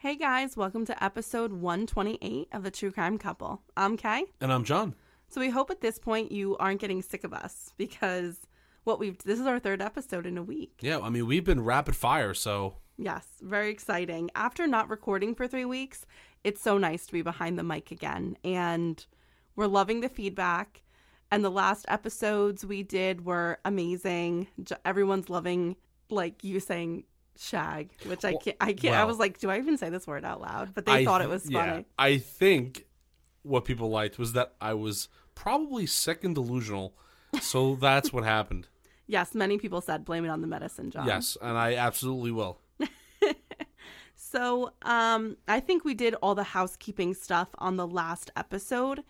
Hey guys, welcome to episode 128 of the True Crime Couple. I'm Kay. And I'm John. So we hope at this point you aren't getting sick of us because what we've this is our third episode in a week. Yeah, I mean we've been rapid fire, so Yes, very exciting. After not recording for 3 weeks, it's so nice to be behind the mic again and we're loving the feedback. And the last episodes we did were amazing. Everyone's loving like you saying shag, which I can't I can't I was like, do I even say this word out loud? But they I thought th- it was yeah, funny. I think what people liked was that I was probably sick and delusional, so that's what happened. Yes, many people said blame it on the medicine, John. Yes, and I absolutely will. So, um, I think we did all the housekeeping stuff on the last episode.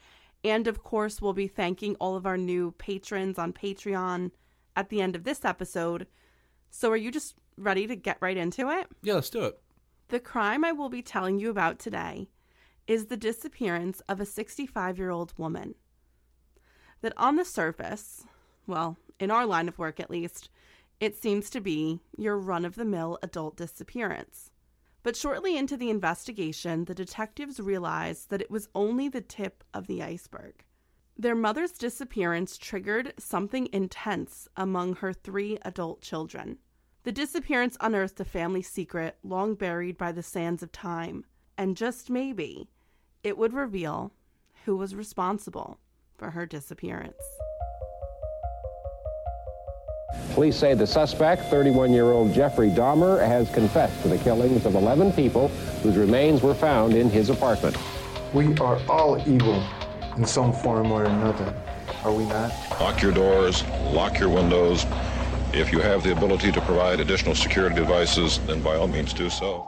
And of course, we'll be thanking all of our new patrons on Patreon at the end of this episode. So, are you just ready to get right into it? Yeah, let's do it. The crime I will be telling you about today is the disappearance of a 65 year old woman. That on the surface, well, in our line of work at least, it seems to be your run of the mill adult disappearance. But shortly into the investigation, the detectives realized that it was only the tip of the iceberg. Their mother's disappearance triggered something intense among her three adult children. The disappearance unearthed a family secret long buried by the sands of time, and just maybe it would reveal who was responsible for her disappearance. Police say the suspect, 31-year-old Jeffrey Dahmer, has confessed to the killings of 11 people whose remains were found in his apartment. We are all evil in some form or another, are we not? Lock your doors, lock your windows. If you have the ability to provide additional security devices, then by all means do so.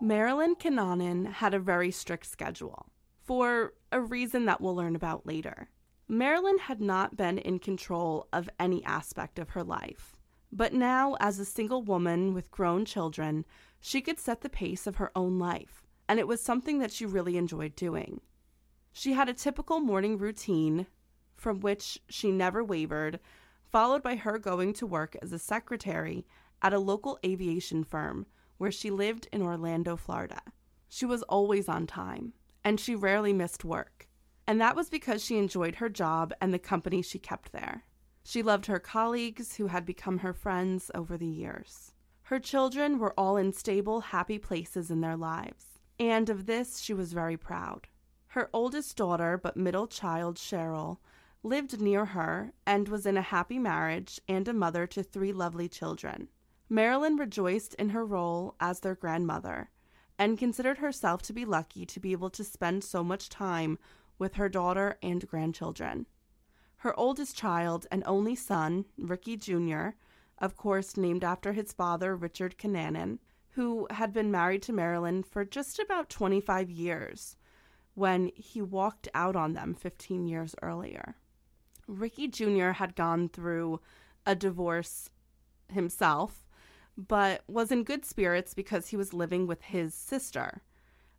Marilyn Kananen had a very strict schedule for a reason that we'll learn about later. Marilyn had not been in control of any aspect of her life, but now, as a single woman with grown children, she could set the pace of her own life, and it was something that she really enjoyed doing. She had a typical morning routine from which she never wavered, followed by her going to work as a secretary at a local aviation firm where she lived in Orlando, Florida. She was always on time, and she rarely missed work. And that was because she enjoyed her job and the company she kept there. She loved her colleagues who had become her friends over the years. Her children were all in stable, happy places in their lives, and of this she was very proud. Her oldest daughter, but middle child, Cheryl, lived near her and was in a happy marriage and a mother to three lovely children. Marilyn rejoiced in her role as their grandmother and considered herself to be lucky to be able to spend so much time with her daughter and grandchildren. Her oldest child and only son, Ricky Jr., of course named after his father, Richard Kananen, who had been married to Marilyn for just about 25 years when he walked out on them 15 years earlier. Ricky Jr. had gone through a divorce himself, but was in good spirits because he was living with his sister,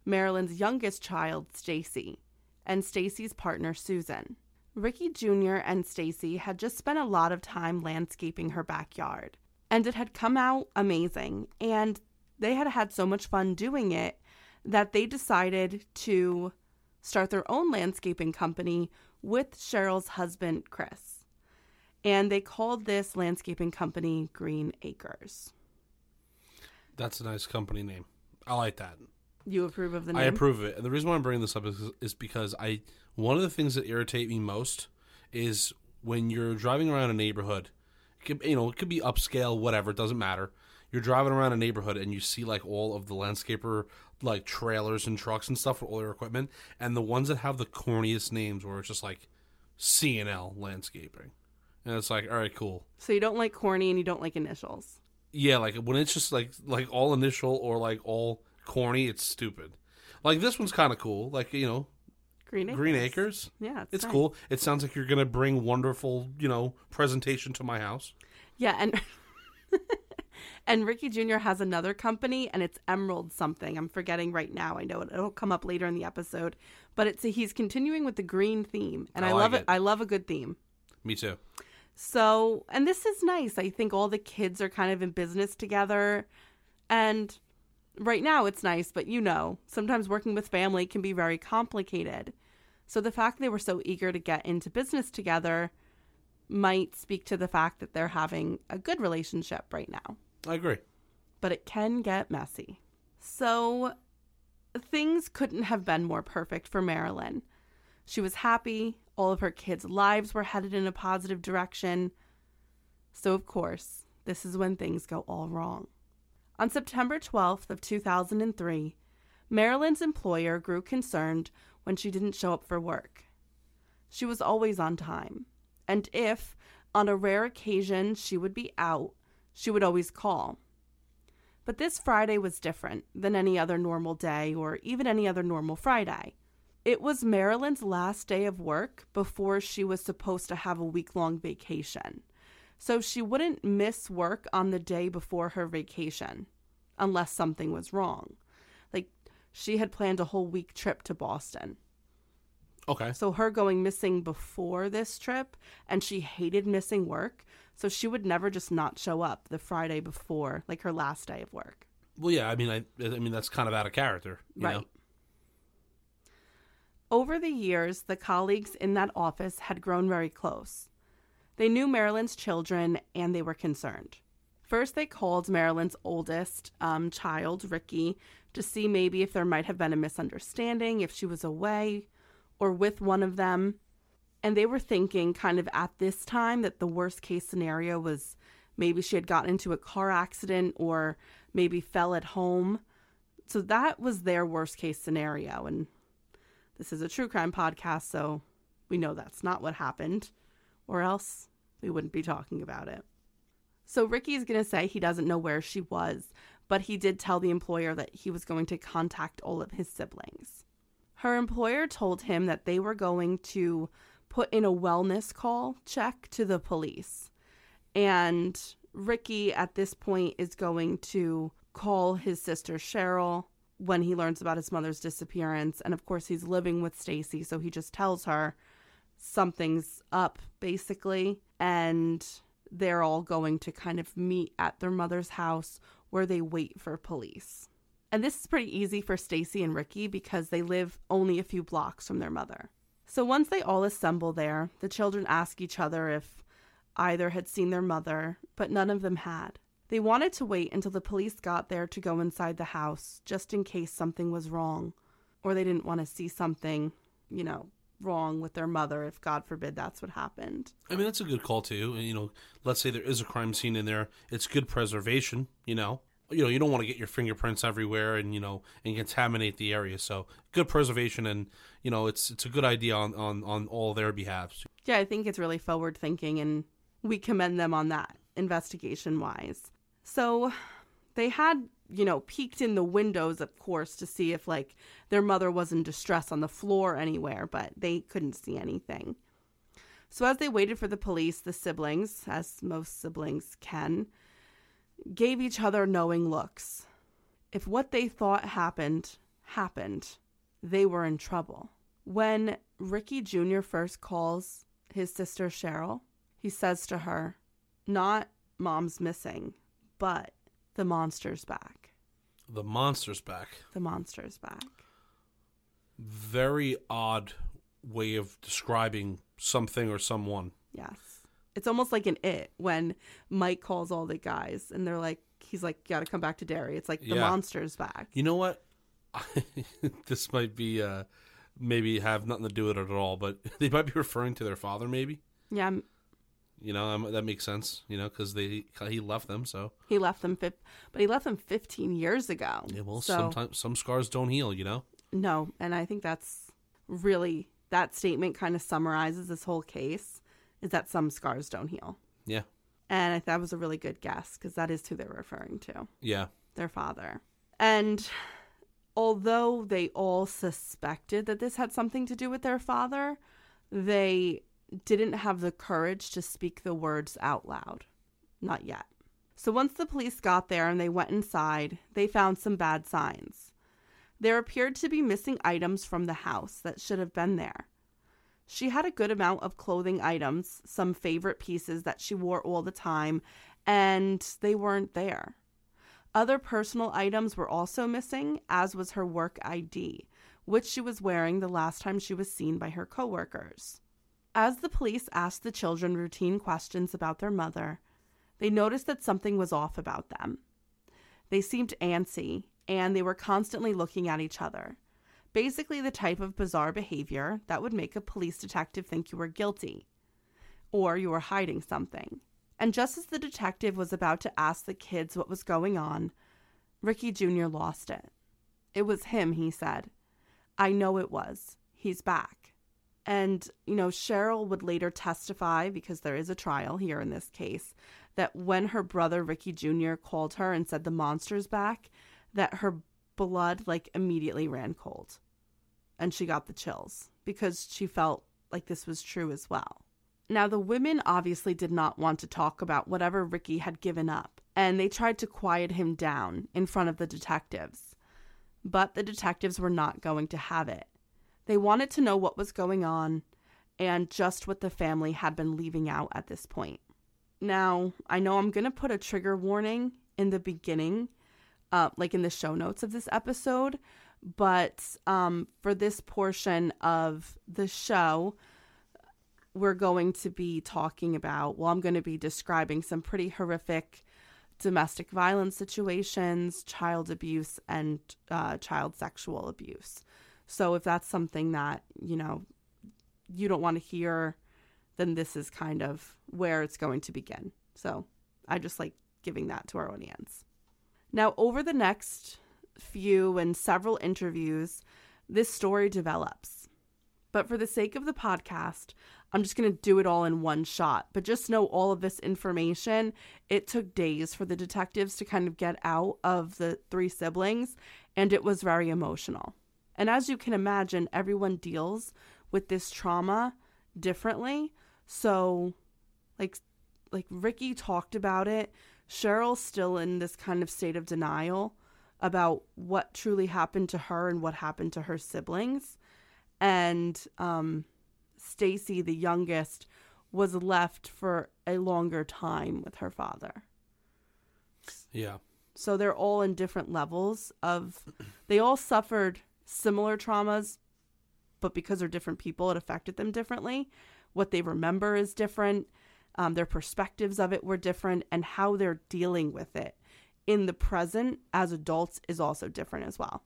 Marilyn's youngest child, Stacy, and Stacy's partner, Susan. Ricky Jr. and Stacy had just spent a lot of time landscaping her backyard, and it had come out amazing, and they had had so much fun doing it that they decided to start their own landscaping company with Cheryl's husband, Chris. And they called this landscaping company Green Acres. That's a nice company name. I like that. You approve of the name? I approve of it. And the reason why I'm bringing this up is, is because I one of the things that irritate me most is when you're driving around a neighborhood. Could, you know, it could be upscale, whatever. It doesn't matter. You're driving around a neighborhood and you see like all of the landscaper like trailers and trucks and stuff with all their equipment, and the ones that have the corniest names, where it's just like CNL Landscaping, and it's like, all right, cool. So you don't like corny and you don't like initials. Yeah, like when it's just like like all initial or like all corny, it's stupid. Like this one's kind of cool. Like you know, Green Acres. Green Acres. Yeah, it's, It's nice. cool. It sounds like you're gonna bring wonderful, you know, presentation to my house. Yeah, and and Ricky Jr. has another company, and it's Emerald something. I'm forgetting right now. I know it, it'll come up later in the episode, but it's he's continuing with the green theme, and I I, like love it. it. I love a good theme. Me too. So, and this is nice. I think all the kids are kind of in business together. And right now it's nice, but you know, sometimes working with family can be very complicated. So the fact they were so eager to get into business together might speak to the fact that they're having a good relationship right now. I agree. But it can get messy. So things couldn't have been more perfect for Marilyn. She was happy. All of her kids' lives were headed in a positive direction. So, of course, this is when things go all wrong. On September 12th of 2003, Marilyn's employer grew concerned when she didn't show up for work. She was always on time, and if, on a rare occasion, she would be out, she would always call. But this Friday was different than any other normal day or even any other normal Friday. It was Marilyn's last day of work before she was supposed to have a week long vacation. So she wouldn't miss work on the day before her vacation unless something was wrong. Like she had planned a whole week trip to Boston. Okay. So her going missing before this trip and she hated missing work, so she would never just not show up the Friday before, like her last day of work. Well, yeah. I mean, I, I mean that's kind of out of character, you right. know. Over the years, the colleagues in that office had grown very close. They knew Marilyn's children and they were concerned. First, they called Marilyn's oldest um, child, Ricky, to see maybe if there might have been a misunderstanding, if she was away or with one of them. And they were thinking, kind of at this time, that the worst case scenario was maybe she had gotten into a car accident or maybe fell at home. So that was their worst case scenario. And this is a true crime podcast, so we know that's not what happened, or else we wouldn't be talking about it. So Ricky's going to say he doesn't know where she was, but he did tell the employer that he was going to contact all of his siblings. Her employer told him that they were going to put in a wellness call check to the police. And Ricky at this point is going to call his sister Cheryl when he learns about his mother's disappearance and of course he's living with Stacy so he just tells her something's up basically and they're all going to kind of meet at their mother's house where they wait for police. And this is pretty easy for Stacy and Ricky because they live only a few blocks from their mother. So once they all assemble there, the children ask each other if either had seen their mother, but none of them had. They wanted to wait until the police got there to go inside the house, just in case something was wrong, or they didn't want to see something, you know, wrong with their mother if, God forbid, that's what happened. I mean, that's a good call too. You know, let's say there is a crime scene in there. It's good preservation. You know, you know, you don't want to get your fingerprints everywhere and you know and contaminate the area. So good preservation, and you know, it's it's a good idea on on on all their behalves. Yeah, I think it's really forward thinking, and we commend them on that investigation wise. So they had, you know, peeked in the windows, of course, to see if like their mother was in distress on the floor anywhere, but they couldn't see anything. So as they waited for the police, the siblings, as most siblings can, gave each other knowing looks. If what they thought happened happened, they were in trouble. When Ricky Jr. first calls his sister Cheryl, he says to her, Not mom's missing, but the monster's back. The monster's back. The monster's back. Very odd way of describing something or someone. Yes. It's almost like an it when Mike calls all the guys and they're like, he's like, "Got to come back to Derry." It's like the Yeah. monster's back. You know what? this might be uh, maybe have nothing to do with it at all, but they might be referring to their father. Maybe Yeah, you know um, that makes sense. You know because they he left them. So he left them, fif- but he left them 15 years ago. yeah, well, so, sometimes some scars don't heal. You know. No, and I think that's really that statement kind of summarizes this whole case is that some scars don't heal. Yeah. And I thought that was a really good guess because that is who they're referring to, Yeah. their father. And although they all suspected that this had something to do with their father, they didn't have the courage to speak the words out loud. Not yet. So once the police got there and they went inside, they found some bad signs. There appeared to be missing items from the house that should have been there. She had a good amount of clothing items, some favorite pieces that she wore all the time, and they weren't there. Other personal items were also missing, as was her work ID, which she was wearing the last time she was seen by her coworkers. As the police asked the children routine questions about their mother, they noticed that something was off about them. They seemed antsy, and they were constantly looking at each other. Basically, the type of bizarre behavior that would make a police detective think you were guilty or you were hiding something. And just as the detective was about to ask the kids what was going on, Ricky Jr. lost it. It was him, he said. I know it was. He's back. And, you know, Cheryl would later testify, because there is a trial here in this case, that when her brother Ricky Jr. called her and said the monster's back, that her blood like immediately ran cold. And she got the chills because she felt like this was true as well. Now, the women obviously did not want to talk about whatever Ricky had given up, and they tried to quiet him down in front of the detectives. But the detectives were not going to have it. They wanted to know what was going on and just what the family had been leaving out at this point. Now, I know I'm going to put a trigger warning in the beginning, uh, like in the show notes of this episode, but um, for this portion of the show, we're going to be talking about, well, I'm going to be describing some pretty horrific domestic violence situations, child abuse, and uh, child sexual abuse. So if that's something that, you know, you don't want to hear, then this is kind of where it's going to begin. So I just like giving that to our audience. Now, over the next few and several interviews, this story develops. But for the sake of the podcast, I'm just going to do it all in one shot. But just know all of this information, it took days for the detectives to kind of get out of the three siblings, and it was very emotional. And as you can imagine, everyone deals with this trauma differently. So, like, like Ricky talked about it, Cheryl's still in this kind of state of denial about what truly happened to her and what happened to her siblings. And um, Stacy, the youngest, was left for a longer time with her father. Yeah. So they're all in different levels of, they all suffered similar traumas, but because they're different people, it affected them differently. What they remember is different. Um, their perspectives of it were different, and how they're dealing with it in the present as adults is also different as well.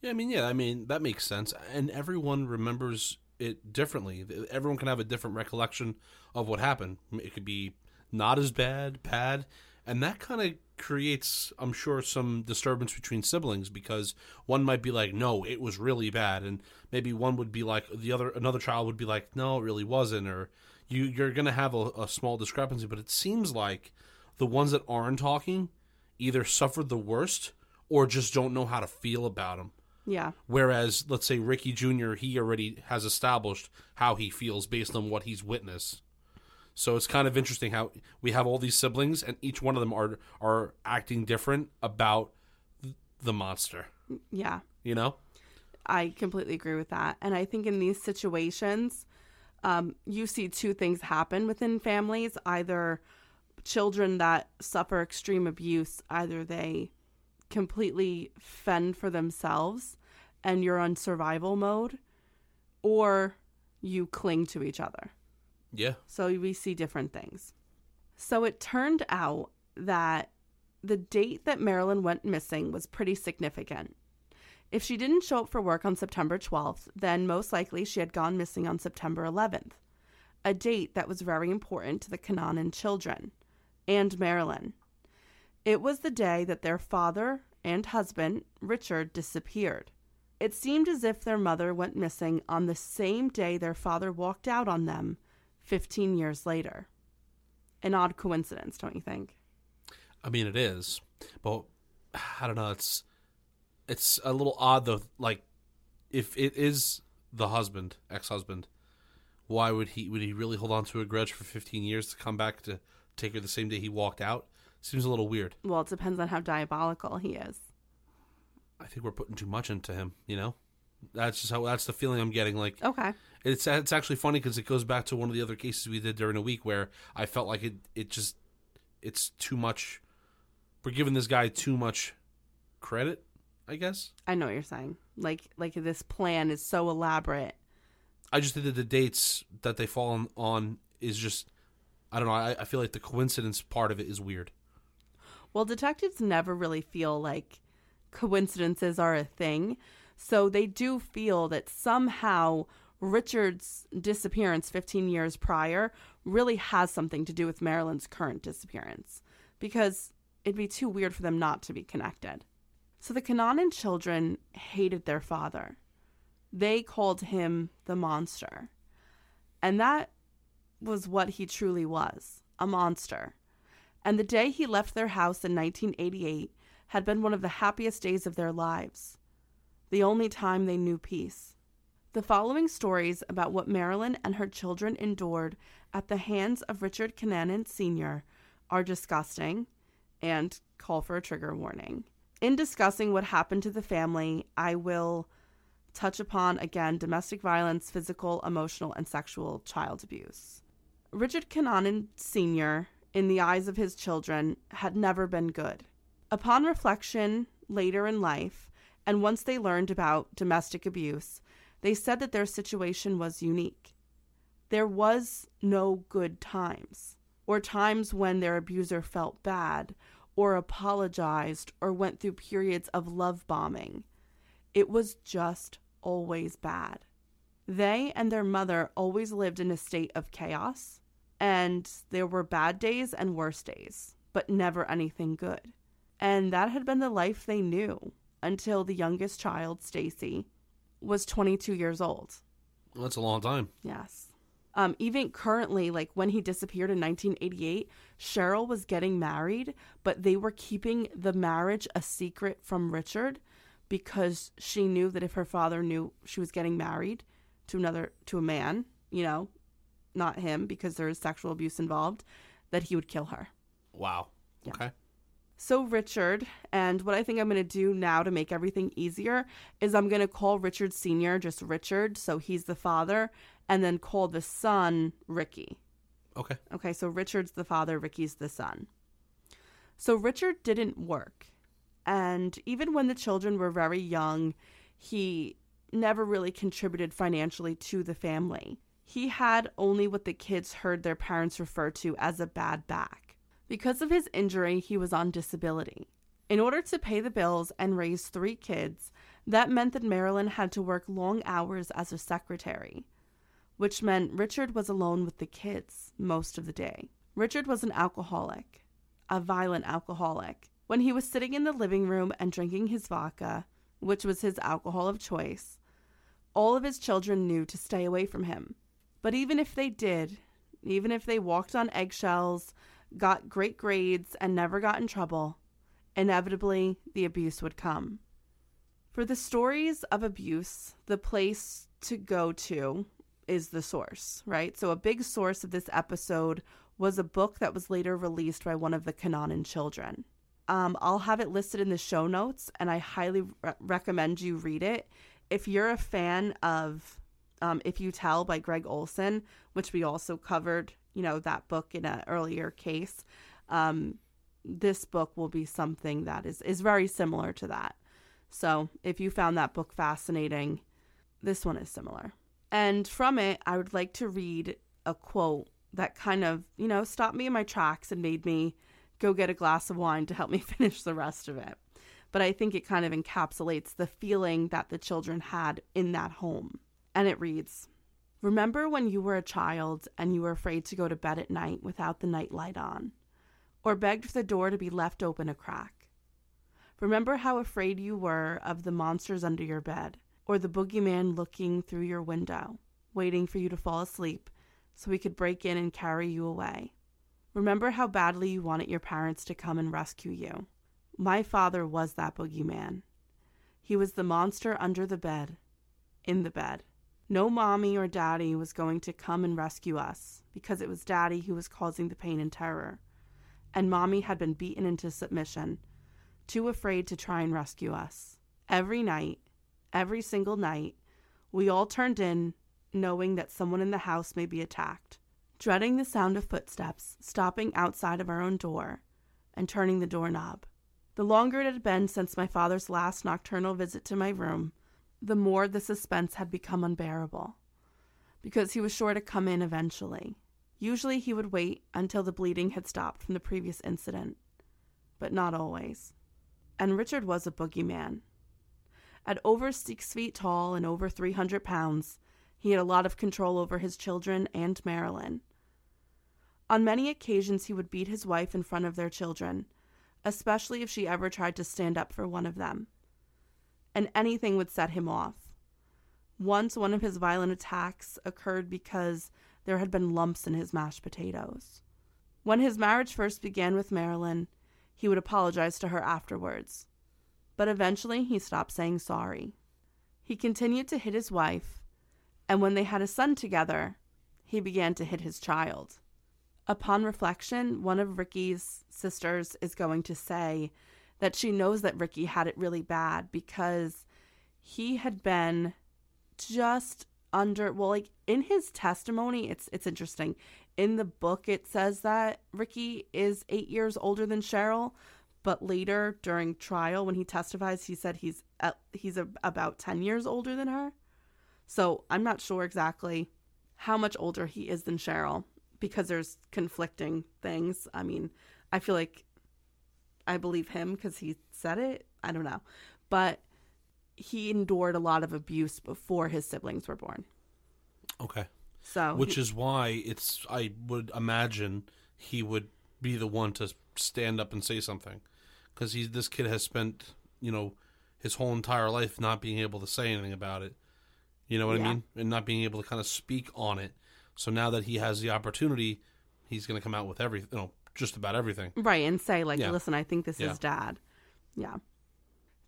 Yeah, I mean, yeah, I mean that makes sense, and everyone remembers it differently. Everyone can have a different recollection of what happened. It could be not as bad, bad, and that kind of creates, I'm sure, some disturbance between siblings because one might be like, "No, it was really bad," and maybe one would be like, the other, another child would be like, "No, it really wasn't," or you, you're gonna have a, a small discrepancy. But it seems like the ones that aren't talking either suffered the worst or just don't know how to feel about them. Yeah. Whereas, let's say Ricky Jr., he already has established how he feels based on what he's witnessed. So it's kind of interesting how we have all these siblings, and each one of them are are acting different about the monster. Yeah. You know? I completely agree with that. And I think in these situations, um, you see two things happen within families either children that suffer extreme abuse, either they completely fend for themselves and you're on survival mode, or you cling to each other. Yeah. So we see different things. So it turned out that the date that Marilyn went missing was pretty significant. If she didn't show up for work on September 12th, then most likely she had gone missing on September 11th, a date that was very important to the Kananen children and Marilyn. It was the day that their father and husband, Richard, disappeared. It seemed as if their mother went missing on the same day their father walked out on them 15 years later. An odd coincidence, don't you think? I mean, it is, but I don't know. It's it's a little odd though. Like, if it is the husband, ex-husband, why would he would he really hold on to a grudge for 15 years to come back to take her the same day he walked out? Seems a little weird. Well, it depends on how diabolical he is. I think we're putting too much into him. You know, that's just how that's the feeling I'm getting. Like, Okay. it's it's actually funny because it goes back to one of the other cases we did during a week where I felt like it it just it's too much. We're giving this guy too much credit, I guess. I know what you're saying. Like like this plan is so elaborate. I just think that the dates that they fall on, on is just I don't know. I, I feel like the coincidence part of it is weird. Well, detectives never really feel like coincidences are a thing. So they do feel that somehow Richard's disappearance 15 years prior really has something to do with Marilyn's current disappearance because it'd be too weird for them not to be connected. So the Kananen children hated their father. They called him the monster. And that was what he truly was a monster. And the day he left their house in 1988 had been one of the happiest days of their lives, the only time they knew peace. The following stories about what Marilyn and her children endured at the hands of Richard Kananen Sr. are disgusting and call for a trigger warning. In discussing what happened to the family, I will touch upon again domestic violence, physical, emotional, and sexual child abuse. Richard Kananen Sr., in the eyes of his children, had never been good. Upon reflection later in life, and once they learned about domestic abuse, they said that their situation was unique. There was no good times, or times when their abuser felt bad, or apologized, or went through periods of love bombing. It was just always bad. They and their mother always lived in a state of chaos, and there were bad days and worse days, but never anything good. And that had been the life they knew until the youngest child, Stacy, was 22 years old. Well, that's a long time. Yes. Um, even currently, like when he disappeared in 1988, Cheryl was getting married, but they were keeping the marriage a secret from Richard because she knew that if her father knew she was getting married to another to a man, you know, not him because there is sexual abuse involved, that he would kill her. Wow. Okay. So, Richard, and what I think I'm going to do now to make everything easier is I'm going to call Richard Sr. just Richard. So he's the father, and then call the son Ricky. Okay. Okay, so Richard's the father, Ricky's the son. So Richard didn't work. And even when the children were very young, he never really contributed financially to the family. He had only what the kids heard their parents refer to as a bad back. Because of his injury, he was on disability. In order to pay the bills and raise three kids, that meant that Marilyn had to work long hours as a secretary, which meant Richard was alone with the kids most of the day. Richard was an alcoholic, a violent alcoholic. When he was sitting in the living room and drinking his vodka, which was his alcohol of choice, all of his children knew to stay away from him. But even if they did, even if they walked on eggshells, got great grades, and never got in trouble, inevitably the abuse would come. For the stories of abuse, the place to go to is the source, right? So, a big source of this episode was a book that was later released by one of the Kananen children. Um, I'll have it listed in the show notes, and I highly re- recommend you read it. If you're a fan of um, If You Tell by Gregg Olsen, which we also covered, you know, that book in an earlier case, um, this book will be something that is, is very similar to that. So if you found that book fascinating, this one is similar. And from it, I would like to read a quote that kind of, you know, stopped me in my tracks and made me go get a glass of wine to help me finish the rest of it. But I think it kind of encapsulates the feeling that the children had in that home. And it reads Remember when you were a child and you were afraid to go to bed at night without the night light on, or begged for the door to be left open a crack? Remember how afraid you were of the monsters under your bed, or the boogeyman looking through your window, waiting for you to fall asleep so he could break in and carry you away? Remember how badly you wanted your parents to come and rescue you? My father was that boogeyman. He was the monster under the bed, in the bed. No mommy or daddy was going to come and rescue us because it was daddy who was causing the pain and terror. And mommy had been beaten into submission, too afraid to try and rescue us. Every night, every single night, we all turned in knowing that someone in the house may be attacked, dreading the sound of footsteps, stopping outside of our own door, and turning the doorknob. The longer it had been since my father's last nocturnal visit to my room, the more the suspense had become unbearable. Because he was sure to come in eventually. Usually he would wait until the bleeding had stopped from the previous incident, but not always. And Richard was a boogeyman. At over six feet tall and over 300 pounds, he had a lot of control over his children and Marilyn. On many occasions, he would beat his wife in front of their children, especially if she ever tried to stand up for one of them. And anything would set him off. Once, one of his violent attacks occurred because there had been lumps in his mashed potatoes. When his marriage first began with Marilyn, he would apologize to her afterwards. But eventually, he stopped saying sorry. He continued to hit his wife, and when they had a son together, he began to hit his child. Upon reflection, one of Ricky's sisters is going to say that she knows that Ricky had it really bad because he had been just under well like in his testimony it's it's interesting in the book it says that Ricky is 8 years older than Cheryl but later during trial when he testifies he said he's he's a, about 10 years older than her so I'm not sure exactly how much older he is than Cheryl because there's conflicting things. I mean, I feel like I believe him because he said it. I don't know. But he endured a lot of abuse before his siblings were born. Okay. So, Which he- is why it's, I would imagine he would be the one to stand up and say something. Because he's this kid has spent, you know, his whole entire life not being able to say anything about it. You know what I mean? And not being able to kind of speak on it. So now that he has the opportunity, he's going to come out with everything, you know, just about everything. right and say like, Yeah. "Listen, I think this Yeah. is dad." Yeah.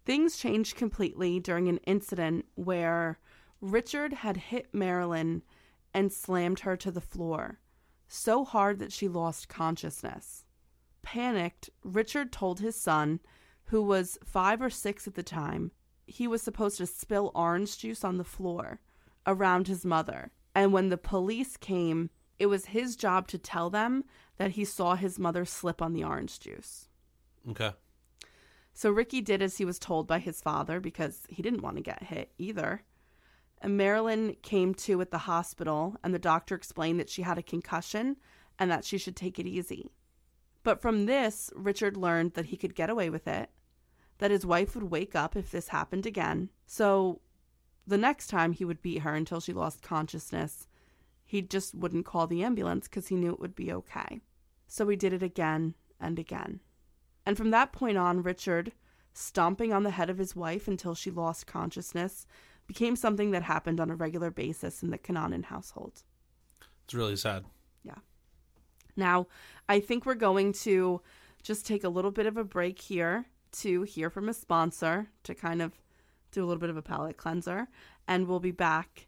Things changed completely during an incident where Richard had hit Marilyn and slammed her to the floor so hard that she lost consciousness. Panicked, Richard told his son, who was five or six at the time, he was supposed to spill orange juice on the floor around his mother. And when the police came, it was his job to tell them that he saw his mother slip on the orange juice. Okay. So Ricky did as he was told by his father because he didn't want to get hit either. And Marilyn came to at the hospital, and the doctor explained that she had a concussion and that she should take it easy. But from this, Richard learned that he could get away with it, that his wife would wake up if this happened again. So the next time he would beat her until she lost consciousness, he just wouldn't call the ambulance because he knew it would be okay. So he did it again and again. And from that point on, Richard, stomping on the head of his wife until she lost consciousness, became something that happened on a regular basis in the Kananen household. It's really sad. Yeah. Now, I think we're going to just take a little bit of a break here to hear from a sponsor to kind of do a little bit of a palate cleanser. And we'll be back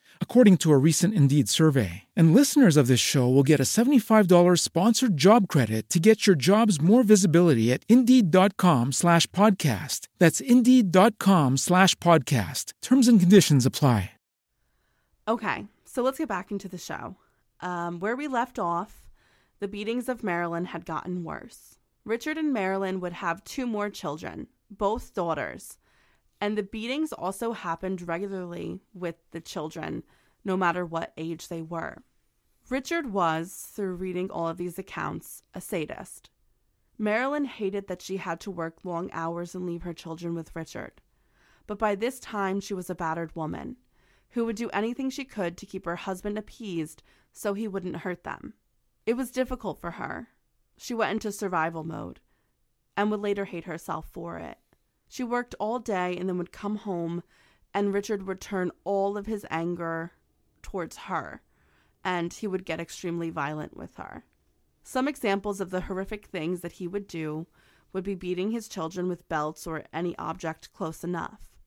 according to a recent Indeed survey. And listeners of this show will get a $75 sponsored job credit to get your jobs more visibility at Indeed.com slash podcast. That's Indeed.com slash podcast. Terms and conditions apply. Okay, so let's get back into the show. Um, where we left off, the beatings of Marilyn had gotten worse. Richard and Marilyn would have two more children, both daughters, and the beatings also happened regularly with the children, no matter what age they were. Richard was, through reading all of these accounts, a sadist. Marilyn hated that she had to work long hours and leave her children with Richard. But by this time, she was a battered woman who would do anything she could to keep her husband appeased so he wouldn't hurt them. It was difficult for her. She went into survival mode and would later hate herself for it. She worked all day and then would come home, and Richard would turn all of his anger towards her, and he would get extremely violent with her. Some examples of the horrific things that he would do would be beating his children with belts or any object close enough.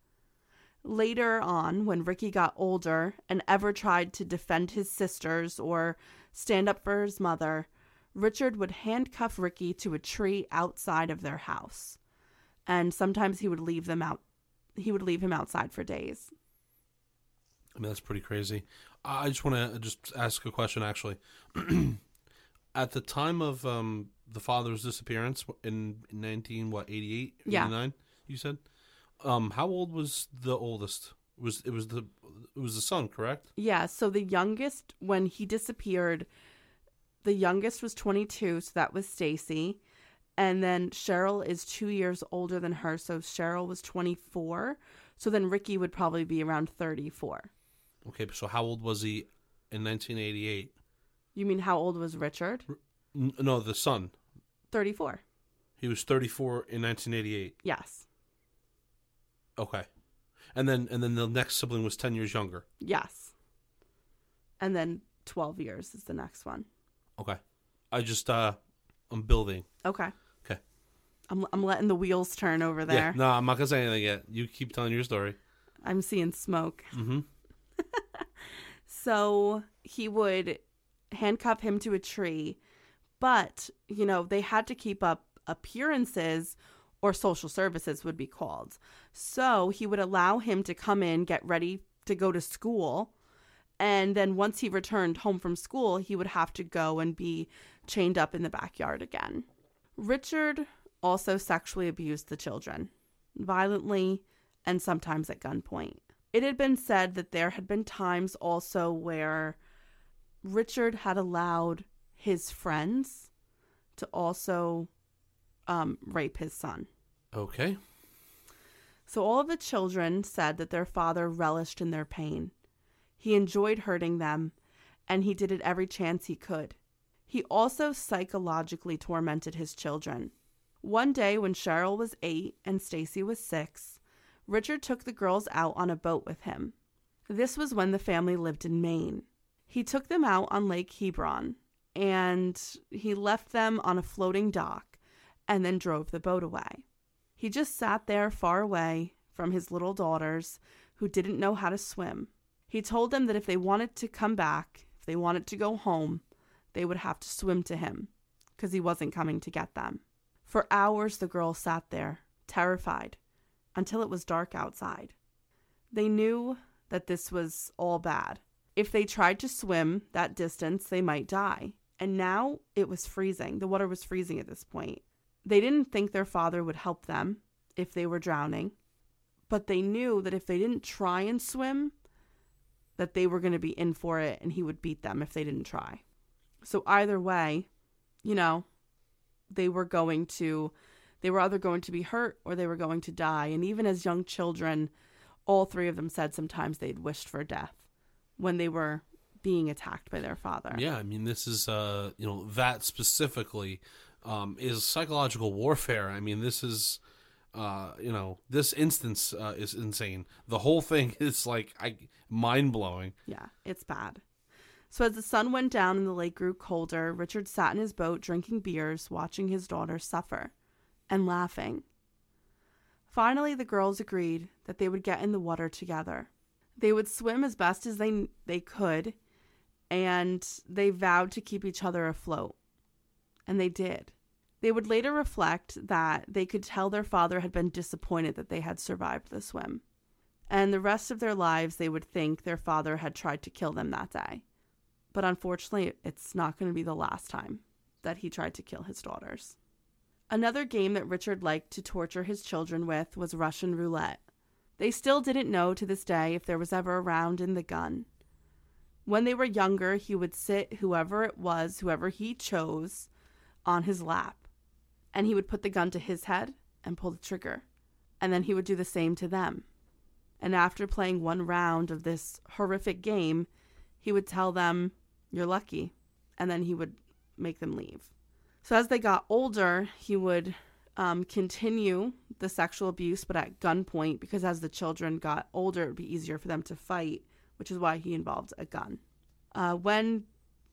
Later on, when Ricky got older and ever tried to defend his sisters or stand up for his mother, Richard would handcuff Ricky to a tree outside of their house. And sometimes he would leave them out he would leave him outside for days. I mean, that's pretty crazy. I just want to just ask a question. Actually, at the time of um, the father's disappearance in nineteen what eighty eight, Yeah. eighty nine, you said. Um, how old was the oldest? Was it was the it was the son, correct? Yeah, so the youngest when he disappeared, the youngest was 22, so that was Stacy. And then Cheryl is 2 years older than her, so Cheryl was 24. So then Ricky would probably be around 34. Okay, so how old was he in nineteen eighty eight? You mean how old was Richard? No, the son. 34. He was thirty four in nineteen eighty eight. Yes. Okay, and then and then the next sibling was ten years younger. Yes. And then 12 years is the next one. Okay, I just uh, I'm building. Okay. I'm I'm letting the wheels turn over there. Yeah, no, I'm not gonna say anything yet. You keep telling your story. I'm seeing smoke. Mm-hmm. So he would handcuff him to a tree, but, you know, they had to keep up appearances or social services would be called. So he would allow him to come in, get ready to go to school. And then once he returned home from school, he would have to go and be chained up in the backyard again. Richard also sexually abused the children, violently and sometimes at gunpoint. It had been said that there had been times also where Richard had allowed his friends to also um, rape his son. Okay. So all of the children said that their father relished in their pain. He enjoyed hurting them, and he did it every chance he could. He also psychologically tormented his children. One day when Cheryl was 8 and Stacy was 6, Richard took the girls out on a boat with him. This was when the family lived in Maine. He took them out on Lake Hebron and he left them on a floating dock and then drove the boat away. He just sat there far away from his little daughters who didn't know how to swim. He told them that if they wanted to come back, if they wanted to go home, they would have to swim to him because he wasn't coming to get them. For hours, the girls sat there, terrified, until it was dark outside. They knew that this was all bad. If they tried to swim that distance, they might die. And now it was freezing. The water was freezing at this point. They didn't think their father would help them if they were drowning, but they knew that if they didn't try and swim, that they were going to be in for it and he would beat them if they didn't try. So either way, you know, they were going to they were either going to be hurt or they were going to die. And even as young children, all three of them said sometimes they'd wished for death when they were being attacked by their father. Yeah, I mean, this is uh, you know, that specifically um, is psychological warfare. I mean, this is Uh, you know, this instance uh, is insane. The whole thing is like I mind blowing. Yeah, it's bad. So as the sun went down and the lake grew colder, Richard sat in his boat drinking beers, watching his daughter suffer and laughing. Finally, the girls agreed that they would get in the water together. They would swim as best as they they could, and they vowed to keep each other afloat. And they did. They would later reflect that they could tell their father had been disappointed that they had survived the swim. And the rest of their lives, they would think their father had tried to kill them that day. But unfortunately, it's not going to be the last time that he tried to kill his daughters. Another game that Richard liked to torture his children with was Russian roulette. They still didn't know to this day if there was ever a round in the gun. When they were younger, he would sit whoever it was, whoever he chose, on his lap. And he would put the gun to his head and pull the trigger. And then he would do the same to them. And after playing one round of this horrific game, he would tell them, You're lucky. And then he would make them leave. So as they got older, he would um, continue the sexual abuse, but at gunpoint, because as the children got older, it would be easier for them to fight, which is why he involved a gun. Uh, when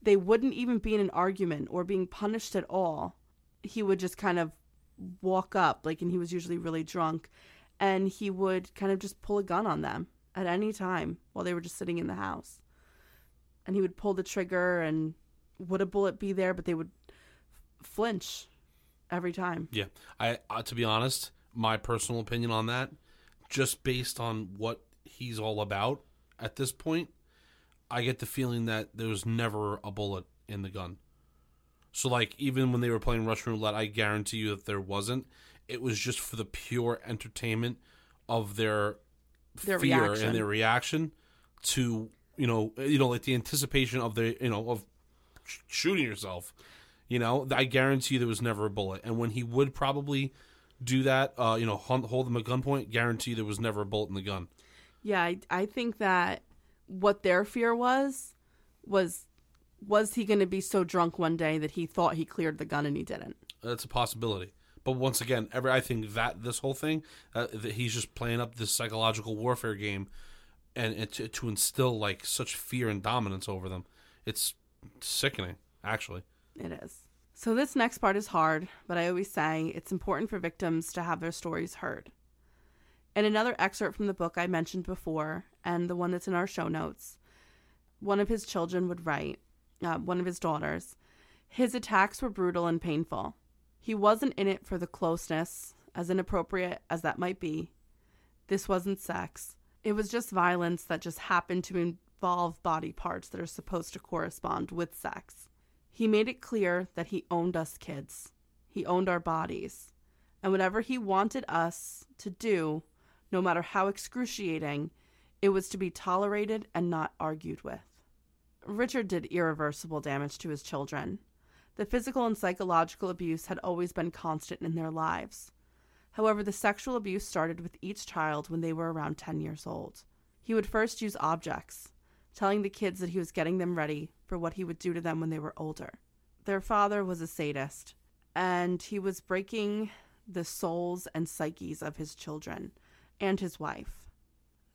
they wouldn't even be in an argument or being punished at all, he would just kind of walk up, like, and he was usually really drunk, and he would kind of just pull a gun on them at any time while they were just sitting in the house. And he would pull the trigger, and would a bullet be there, but they would flinch every time. Yeah, I uh, to be honest, my personal opinion on that, just based on what he's all about at this point, I get the feeling that there was never a bullet in the gun. So like even when they were playing Russian roulette, I guarantee you that there wasn't. It was just for the pure entertainment of their, Their fear reaction. and their reaction to you know you know like the anticipation of the you know of sh- shooting yourself. You know, I guarantee there was never a bullet. And when he would probably do that, uh, you know, hunt, hold them at gunpoint, guarantee there was never a bullet in the gun. Yeah, I, I think that what their fear was was was he going to be so drunk one day that he thought he cleared the gun and he didn't. That's a possibility. But once again, every I think that this whole thing, uh, that he's just playing up this psychological warfare game, and, and to, to instill like such fear and dominance over them, it's sickening. Actually, It is. So this next part is hard, but I always say it's important for victims to have their stories heard. In another excerpt from the book I mentioned before, and the one that's in our show notes, one of his children would write, uh, one of his daughters, his attacks were brutal and painful. He wasn't in it for the closeness, as inappropriate as that might be. This wasn't sex. It was just violence that just happened to involve body parts that are supposed to correspond with sex. He made it clear that he owned us kids. He owned our bodies. And whatever he wanted us to do, no matter how excruciating, it was to be tolerated and not argued with. Richard did irreversible damage to his children. The physical and psychological abuse had always been constant in their lives. However, the sexual abuse started with each child when they were around 10 years old. He would first use objects, telling the kids that he was getting them ready for what he would do to them when they were older. Their father was a sadist, and he was breaking the souls and psyches of his children and his wife.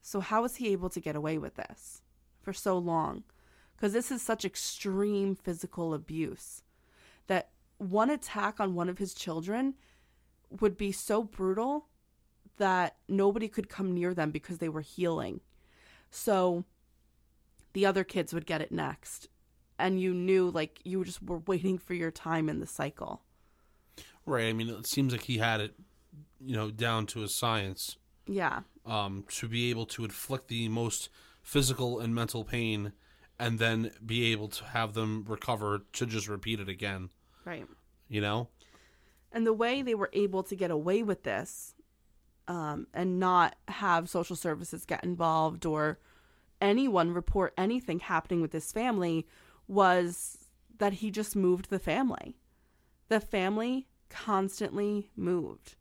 So, how was he able to get away with this for so long? Because this is such extreme physical abuse that one attack on one of his children would be so brutal that nobody could come near them because they were healing. So the other kids would get it next. And you knew, like, you just were waiting for your time in the cycle. right? I mean, it seems like he had it, you know, down to a science Yeah. um, to be able to inflict the most physical and mental pain, and then be able to have them recover to just repeat it again. Right. You know, And the way they were able to get away with this um, and not have social services get involved or anyone report anything happening with this family was that he just moved the family. The family constantly moved.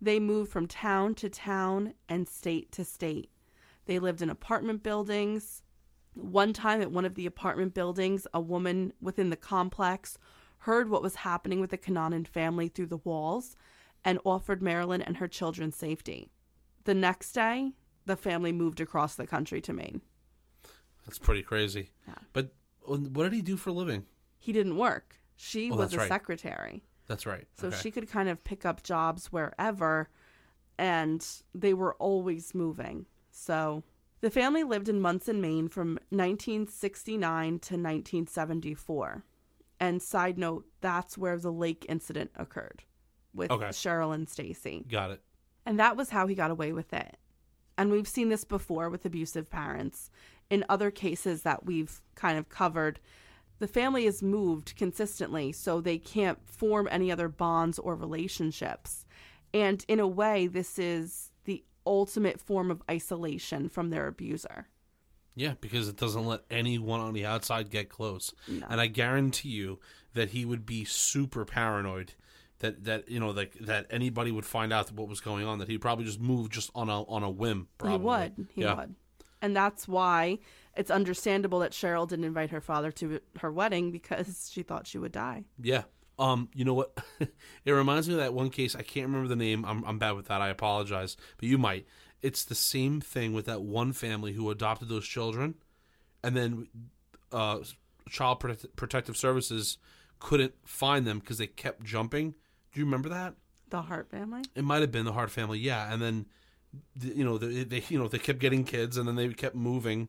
They moved from town to town and state to state. They lived in apartment buildings. One time at one of the apartment buildings, a woman within the complex heard what was happening with the Kananen family through the walls and offered Marilyn and her children safety. The next day, the family moved across the country to Maine. That's pretty crazy. Yeah. But what did he do for a living? He didn't work. She Oh, was a right. secretary. That's right. So Okay. she could kind of pick up jobs wherever, and they were always moving. So the family lived in Monson, Maine from 1969 to 1974. And side note, that's where the lake incident occurred with Okay. Cheryl and Stacy. got it. And that was how he got away with it. And we've seen this before with abusive parents. In other cases that we've kind of covered, the family is moved consistently, so they can't form any other bonds or relationships. And in a way, this is the ultimate form of isolation from their abuser. Yeah, because it doesn't let anyone on the outside get close. No. And I guarantee you that he would be super paranoid that that you know like that anybody would find out what was going on that he'd probably just move just on a on a whim. Probably. He would. He Yeah. would. And that's why it's understandable that Cheryl didn't invite her father to her wedding because she thought she would die. Yeah. Um, you know what? it reminds me of that one case. I can't remember the name. I'm I'm bad with that. I apologize. But you might. It's the same thing with that one family who adopted those children, and then uh, Child Protect- Protective Services couldn't find them because they kept jumping. Do you remember that? The Hart family? It might have been the Hart family, yeah. And then, you know, they, they you know they kept getting kids, and then they kept moving,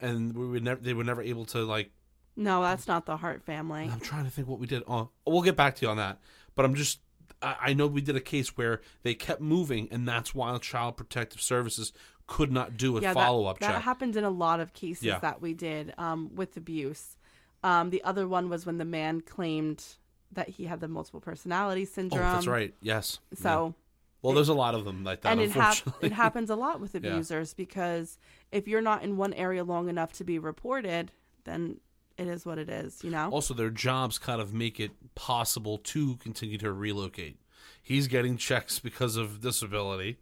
and we would never they were never able to like No, that's not the Hart family. I'm trying to think what we did. Oh, we'll get back to you on that. But I'm just, I, I know we did a case where they kept moving, and that's why Child Protective Services could not do a yeah, follow up that, check. that happened in a lot of cases Yeah. that we did um, with abuse. Um, the other one was when the man claimed that he had the multiple personality oh, syndrome. that's right. Yes. Yeah. So, well, there's a lot of them like that. and it, hap- it happens a lot with Yeah. abusers because if you're not in one area long enough to be reported, then it is what it is, you know? also, their jobs kind of make it possible to continue to relocate. He's getting checks because of disability.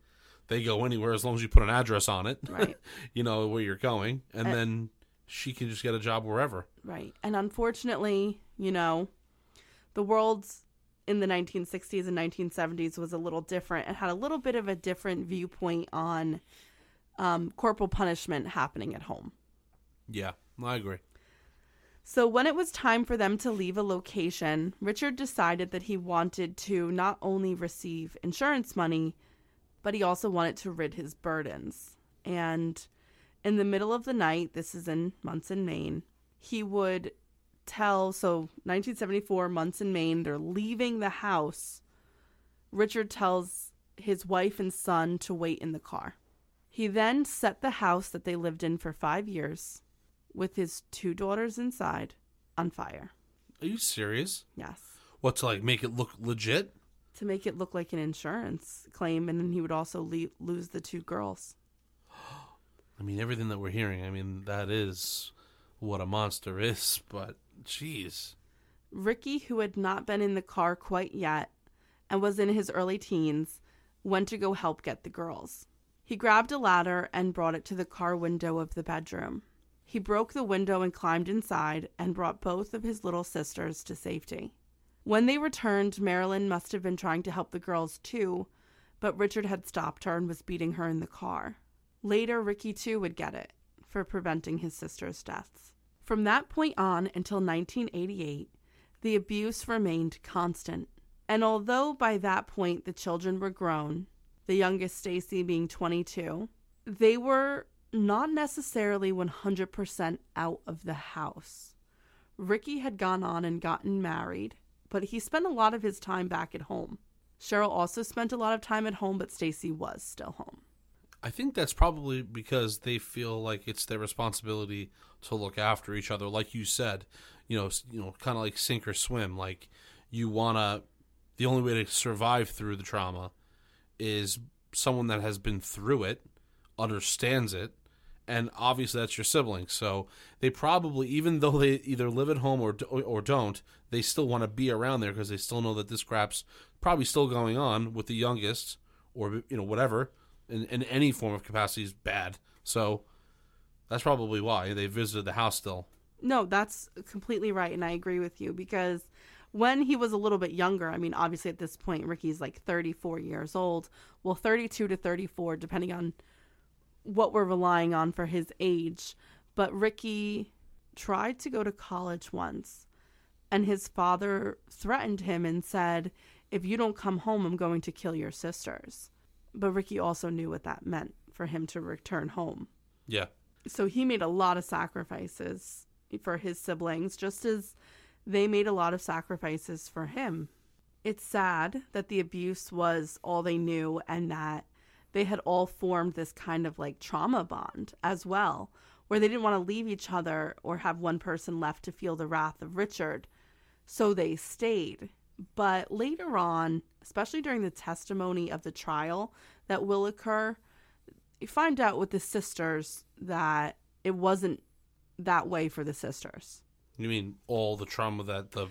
They go anywhere as long as you put an address on it. Right. you know where you're going, and Uh, then she can just get a job wherever. Right. And unfortunately, you know, the world in the 1960s and 1970s was a little different and had a little bit of a different viewpoint on um, corporal punishment happening at home. Yeah, I agree. So, when it was time for them to leave a location, Richard decided that he wanted to not only receive insurance money, but he also wanted to rid his burdens. And in the middle of the night, this is in Monson, Maine, he would tell so 1974 Monson, Maine, they're leaving the house. Richard tells his wife and son to wait in the car. He then set the house that they lived in for five years with his two daughters inside on fire. Are you serious? Yes. What to like make it look legit? To make it look like an insurance claim, and then he would also le- lose the two girls. I mean, everything that we're hearing. I mean, that is what a monster is. But jeez, Ricky, who had not been in the car quite yet and was in his early teens, went to go help get the girls. He grabbed a ladder and brought it to the car window of the bedroom. He broke the window and climbed inside and brought both of his little sisters to safety. When they returned, Marilyn must have been trying to help the girls too, but Richard had stopped her and was beating her in the car. Later, Ricky too would get it for preventing his sister's deaths. From that point on until 1988, the abuse remained constant. And although by that point the children were grown, the youngest Stacy being 22, they were not necessarily 100% out of the house. Ricky had gone on and gotten married, but he spent a lot of his time back at home. Cheryl also spent a lot of time at home, but Stacy was still home. I think that's probably because they feel like it's their responsibility to look after each other. Like you said, you know, you know, kind of like sink or swim. Like you wanna. The only way to survive through the trauma is someone that has been through it, understands it, and obviously that's your sibling. So they probably, even though they either live at home or or don't, they still want to be around there because they still know that this crap's probably still going on with the youngest or you know whatever in, in any form of capacity is bad. So that's probably why they visited the house still. No, that's completely right, and I agree with you because when he was a little bit younger, I mean, obviously at this point, Ricky's like 34 years old. Well, 32 to 34, depending on what we're relying on for his age. But Ricky tried to go to college once, and his father threatened him and said, If you don't come home, I'm going to kill your sisters. But Ricky also knew what that meant for him to return home. Yeah. So he made a lot of sacrifices for his siblings, just as they made a lot of sacrifices for him. It's sad that the abuse was all they knew and that they had all formed this kind of like trauma bond as well, where they didn't want to leave each other or have one person left to feel the wrath of Richard. So they stayed. But later on, especially during the testimony of the trial that will occur, you find out with the sisters that it wasn't that way for the sisters. You mean all the trauma that the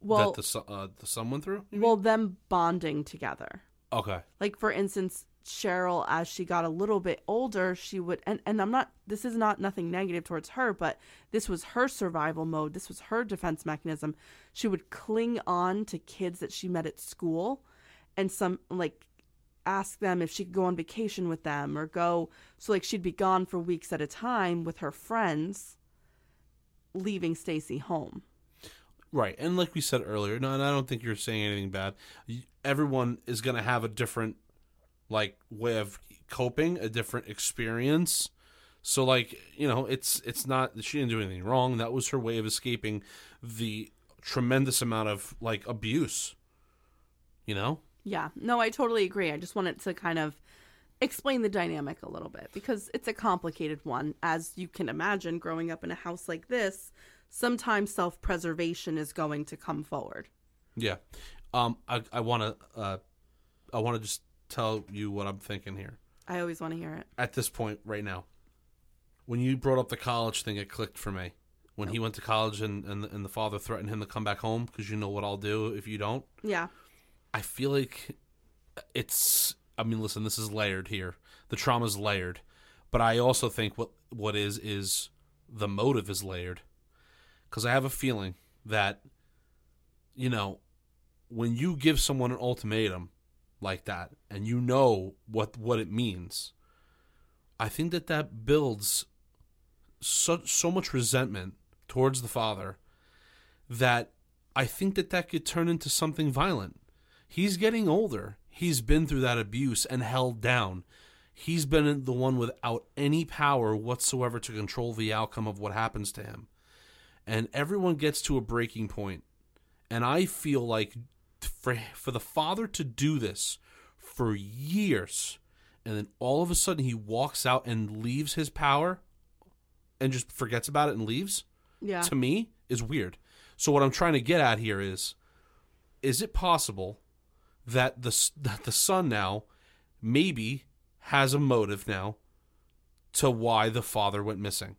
Well, that the son- uh, the son went through? well, them bonding together. okay. Like for instance, Cheryl, as she got a little bit older, she would, and and I'm not. This is not nothing negative towards her, but this was her survival mode. This was her defense mechanism. She would cling on to kids that she met at school, and some like ask them if she could go on vacation with them or go. So like she'd be gone for weeks at a time with her friends, leaving Stacy home. Right, and like we said earlier, no, and I don't think you're saying anything bad. Everyone is going to have a different, like, way of coping, a different experience. So, like, you know, it's it's not she didn't do anything wrong. That was her way of escaping the tremendous amount of like abuse. You know, Yeah, no, I totally agree. I just wanted to kind of explain the dynamic a little bit because it's a complicated one. As you can imagine, growing up in a house like this, sometimes self preservation is going to come forward. yeah. Um, I I want to uh, I want to just tell you what I'm thinking here. I always want to hear it. at this point right now. When you brought up the college thing, it clicked for me. When he oh. went to college and, and, and the father threatened him to come back home because you know what I'll do if you don't. Yeah, I feel like it's. I mean, listen, this is layered here. The trauma's layered, but I also think what what is is the motive is layered because I have a feeling that you know when you give someone an ultimatum like that and you know what what it means, I think that that builds so so much resentment towards the father that I think that that could turn into something violent. He's getting older. He's been through that abuse and held down. He's been the one without any power whatsoever to control the outcome of what happens to him. And everyone gets to a breaking point. And I feel like for for the father to do this for years and then all of a sudden he walks out and leaves his power and just forgets about it and leaves yeah. to me is weird. So what I'm trying to get at here is is it possible that the that the son now maybe has a motive now to why the father went missing?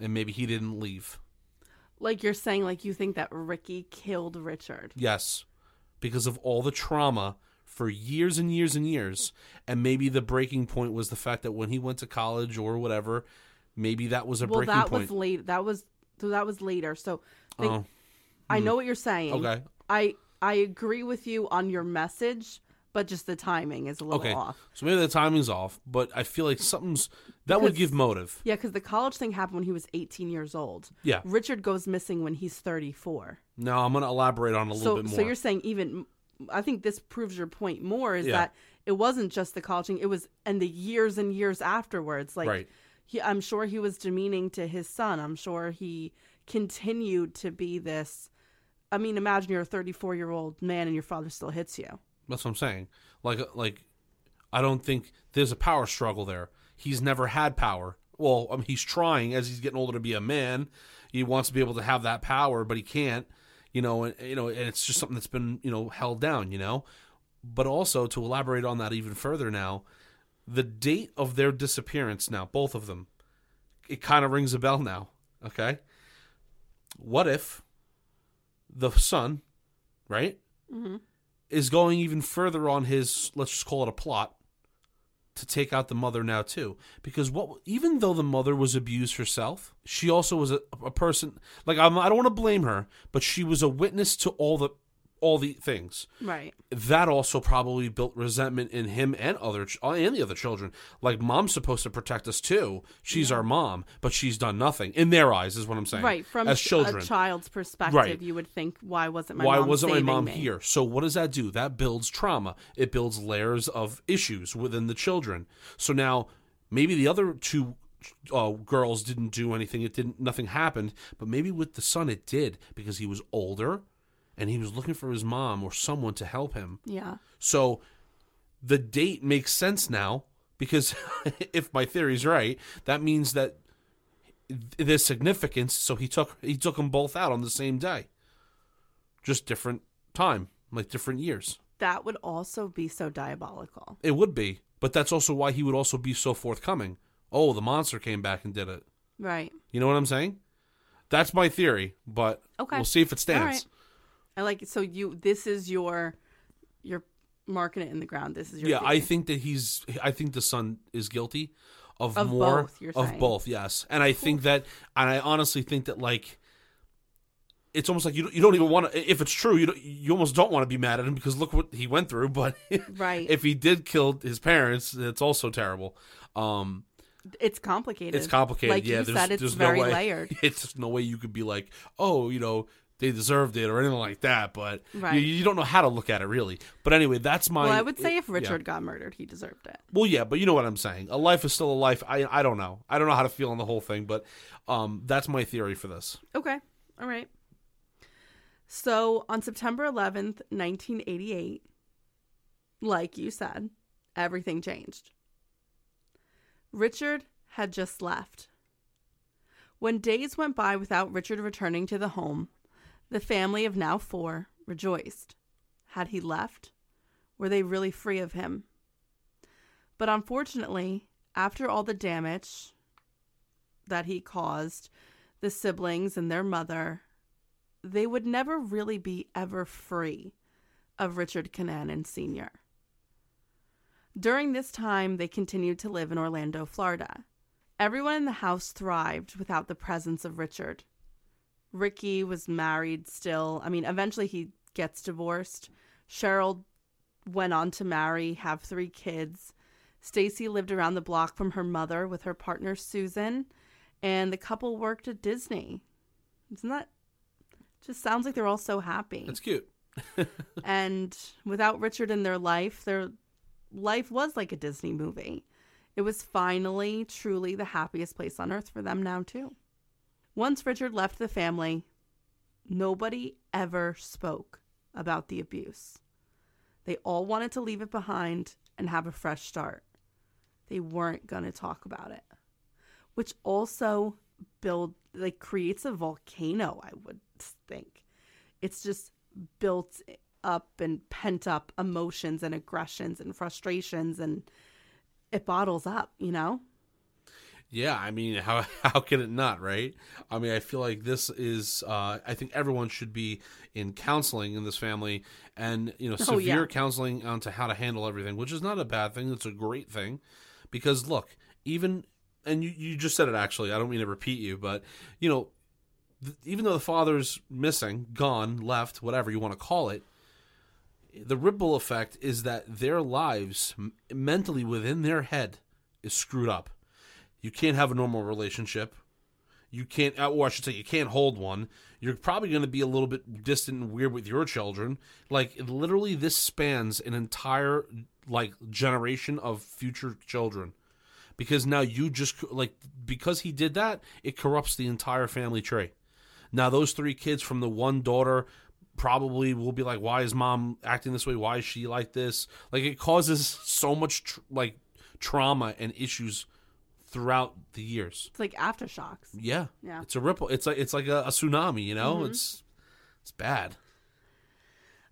And maybe he didn't leave. Like you're saying, like you think that Ricky killed Richard. Yes. Because of all the trauma for years and years and years. And maybe the breaking point was the fact that when he went to college or whatever, maybe that was a well, breaking that point. was late. That was so that was later. So they, oh, I hmm. know what you're saying. okay. I I agree with you on your message, but just the timing is a little Okay. off. So maybe the timing's off, but I feel like something's that would give motive. Yeah, because the college thing happened when he was 18 years old. Yeah. Richard goes missing when he's 34. Now I'm going to elaborate on a little So, bit more. so you're saying even, I think this proves your point more is Yeah. that it wasn't just the college thing; it was and the years and years afterwards. Like, Right. he, I'm sure he was demeaning to his son. I'm sure he continued to be this. I mean, imagine you're a 34 year old man and your father still hits you. That's what I'm saying. Like uh, like I don't think there's a power struggle there. He's never had power. Well, I mean, he's trying as he's getting older to be a man. He wants to be able to have that power, but he can't. You know, and you know, and it's just something that's been you know held down. You know, but also to elaborate on that even further now, the date of their disappearance now, both of them, it kind of rings a bell now. Okay, what if the son, right, mm-hmm. Is going even further on his let's just call it a plot to take out the mother now too. Because what even though the mother was abused herself she also was a, a person like I'm, i don't want to blame her but she was a witness to all the all the things Right. that also probably built resentment in him and other ch- and the other children. Like mom's supposed to protect us too. She's our mom, but she's done nothing in their eyes. Is what I'm saying. Right. From as children, a child's perspective, Right. you would think, why wasn't my why mom wasn't my mom me? here? So what does that do? That builds trauma. It builds layers of issues within the children. So now maybe the other two uh, girls didn't do anything. It didn't. Nothing happened. But maybe with the son, it did because he was older, and he was looking for his mom or someone to help him. Yeah. So the date makes sense now because if my theory's right, that means that there's significance. So he took he took them both out on the same day, just different time, like different years. That would also be so diabolical. It would be, but that's also why he would also be so forthcoming. Oh, the monster came back and did it. Right. You know what I'm saying? That's my theory, but Okay. we'll see if it stands. I like it. So you, this is your, you're marking it in the ground. This is your. yeah, I think that he's. I think the son is guilty of, Of more both, of saying. both. Yes, and I think that, and I honestly think that like. It's almost like you don't, you don't even want to. If it's true, you don't, you almost don't want to be mad at him because look what he went through. But Right. if he did kill his parents, it's also terrible. Um, It's complicated. it's complicated. Like yeah, there's, said, it's there's very no way, layered. It's no way you could be like, oh, you know, they deserved it or anything like that. But Right. you, you don't know how to look at it really. But anyway, that's my. well, I would say if yeah. Richard got murdered, he deserved it. Well, yeah, but you know what I'm saying. A life is still a life. I I don't know. I don't know how to feel on the whole thing, but um, that's my theory for this. Okay. All right. So on September 11th, 1988, like you said, everything changed. Richard had just left. When days went by without Richard returning to the home, the family of now four rejoiced. Had he left? Were they really free of him? But unfortunately, after all the damage that he caused, the siblings and their mother, they would never really be ever free of Richard Kananen Sr. During this time, they continued to live in Orlando, Florida. Everyone in the house thrived without the presence of Richard. Ricky was married still. I mean, eventually he gets divorced. Cheryl went on to marry, have three kids. Stacy lived around the block from her mother with her partner Susan, and the couple worked at Disney. Isn't that just sounds like they're all so happy? That's cute. and without Richard in their life, their life was like a Disney movie. It was finally truly the happiest place on earth for them now, too. Once Richard left the family, nobody ever spoke about the abuse. They all wanted to leave it behind and have a fresh start. They weren't going to talk about it, which also build like creates a volcano, I would think. It's just built up and pent up emotions and aggressions and frustrations and it bottles up, you know? Yeah, I mean, how how can it not, right? I mean, I feel like this is. Uh, I think everyone should be in counseling in this family, and you know, Oh, severe yeah. counseling onto how to handle everything, which is not a bad thing. It's a great thing, because look, even and you you just said it actually. I don't mean to repeat you, but you know, th- even though the father's missing, gone, left, whatever you want to call it, the ripple effect is that their lives m- mentally within their head is screwed up. You can't have a normal relationship. You can't, uh, or I should say, you can't hold one. You're probably going to be a little bit distant and weird with your children. Like literally, this spans an entire like generation of future children, because now you just like because he did that, it corrupts the entire family tree. Now those three kids from the one daughter probably will be like, "Why is mom acting this way? Why is she like this?" Like it causes so much tr- like trauma and issues throughout the years. It's like aftershocks. Yeah, Yeah. It's a ripple. It's like it's like a, a tsunami. You know, mm-hmm. it's it's bad.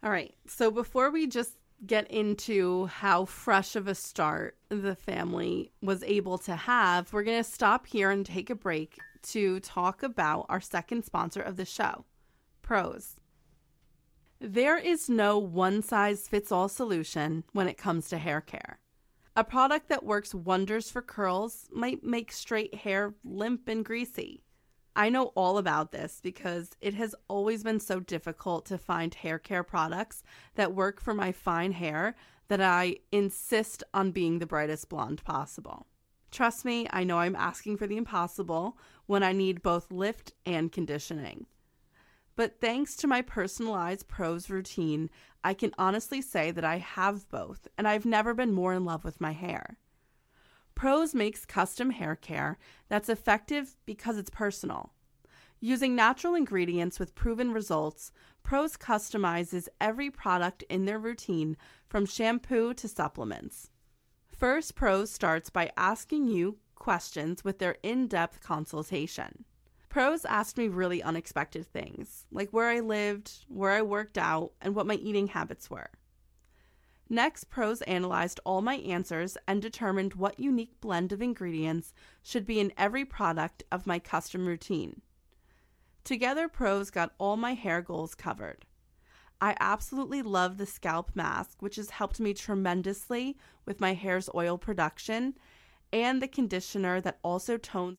All right. So before we just get into how fresh of a start the family was able to have, we're going to stop here and take a break to talk about our second sponsor of the show, Prose. There is no one size fits all solution when it comes to hair care. A product that works wonders for curls might make straight hair limp and greasy. I know all about this because it has always been so difficult to find hair care products that work for my fine hair that I insist on being the brightest blonde possible. Trust me, I know I'm asking for the impossible when I need both lift and conditioning. But thanks to my personalized Prose routine, I can honestly say that I have both, and I've never been more in love with my hair. Prose makes custom hair care that's effective because it's personal. Using natural ingredients with proven results, Prose customizes every product in their routine from shampoo to supplements. First, Prose starts by asking you questions with their in depth consultation. Prose asked me really unexpected things, like where I lived, where I worked out, and what my eating habits were. Next, Prose analyzed all my answers and determined what unique blend of ingredients should be in every product of my custom routine. Together, Prose got all my hair goals covered. I absolutely love the scalp mask, which has helped me tremendously with my hair's oil production, and the conditioner that also tones.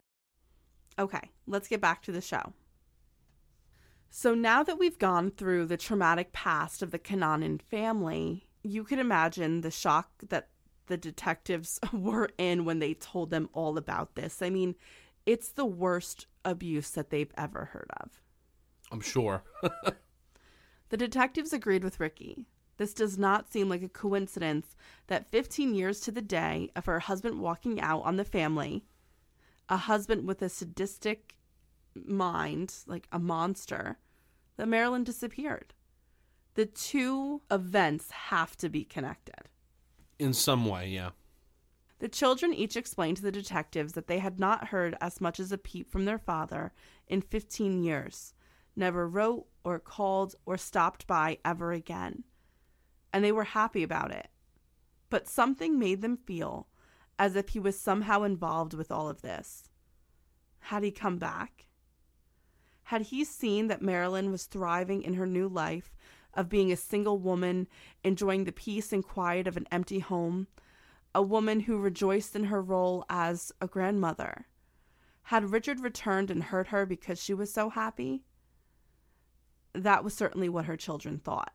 Okay, let's get back to the show. So now that we've gone through the traumatic past of the Kananen family, you can imagine the shock that the detectives were in when they told them all about this. I mean, it's the worst abuse that they've ever heard of. I'm sure. The detectives agreed with Ricky. This does not seem like a coincidence that 15 years to the day of her husband walking out on the family, a husband with a sadistic mind, like a monster, that Marilyn disappeared. The two events have to be connected. In some way, yeah. The children each explained to the detectives that they had not heard as much as a peep from their father in 15 years, never wrote or called or stopped by ever again. And they were happy about it. But something made them feel as if he was somehow involved with all of this. Had he come back? Had he seen that Marilyn was thriving in her new life of being a single woman, enjoying the peace and quiet of an empty home, a woman who rejoiced in her role as a grandmother? Had Richard returned and hurt her because she was so happy? That was certainly what her children thought.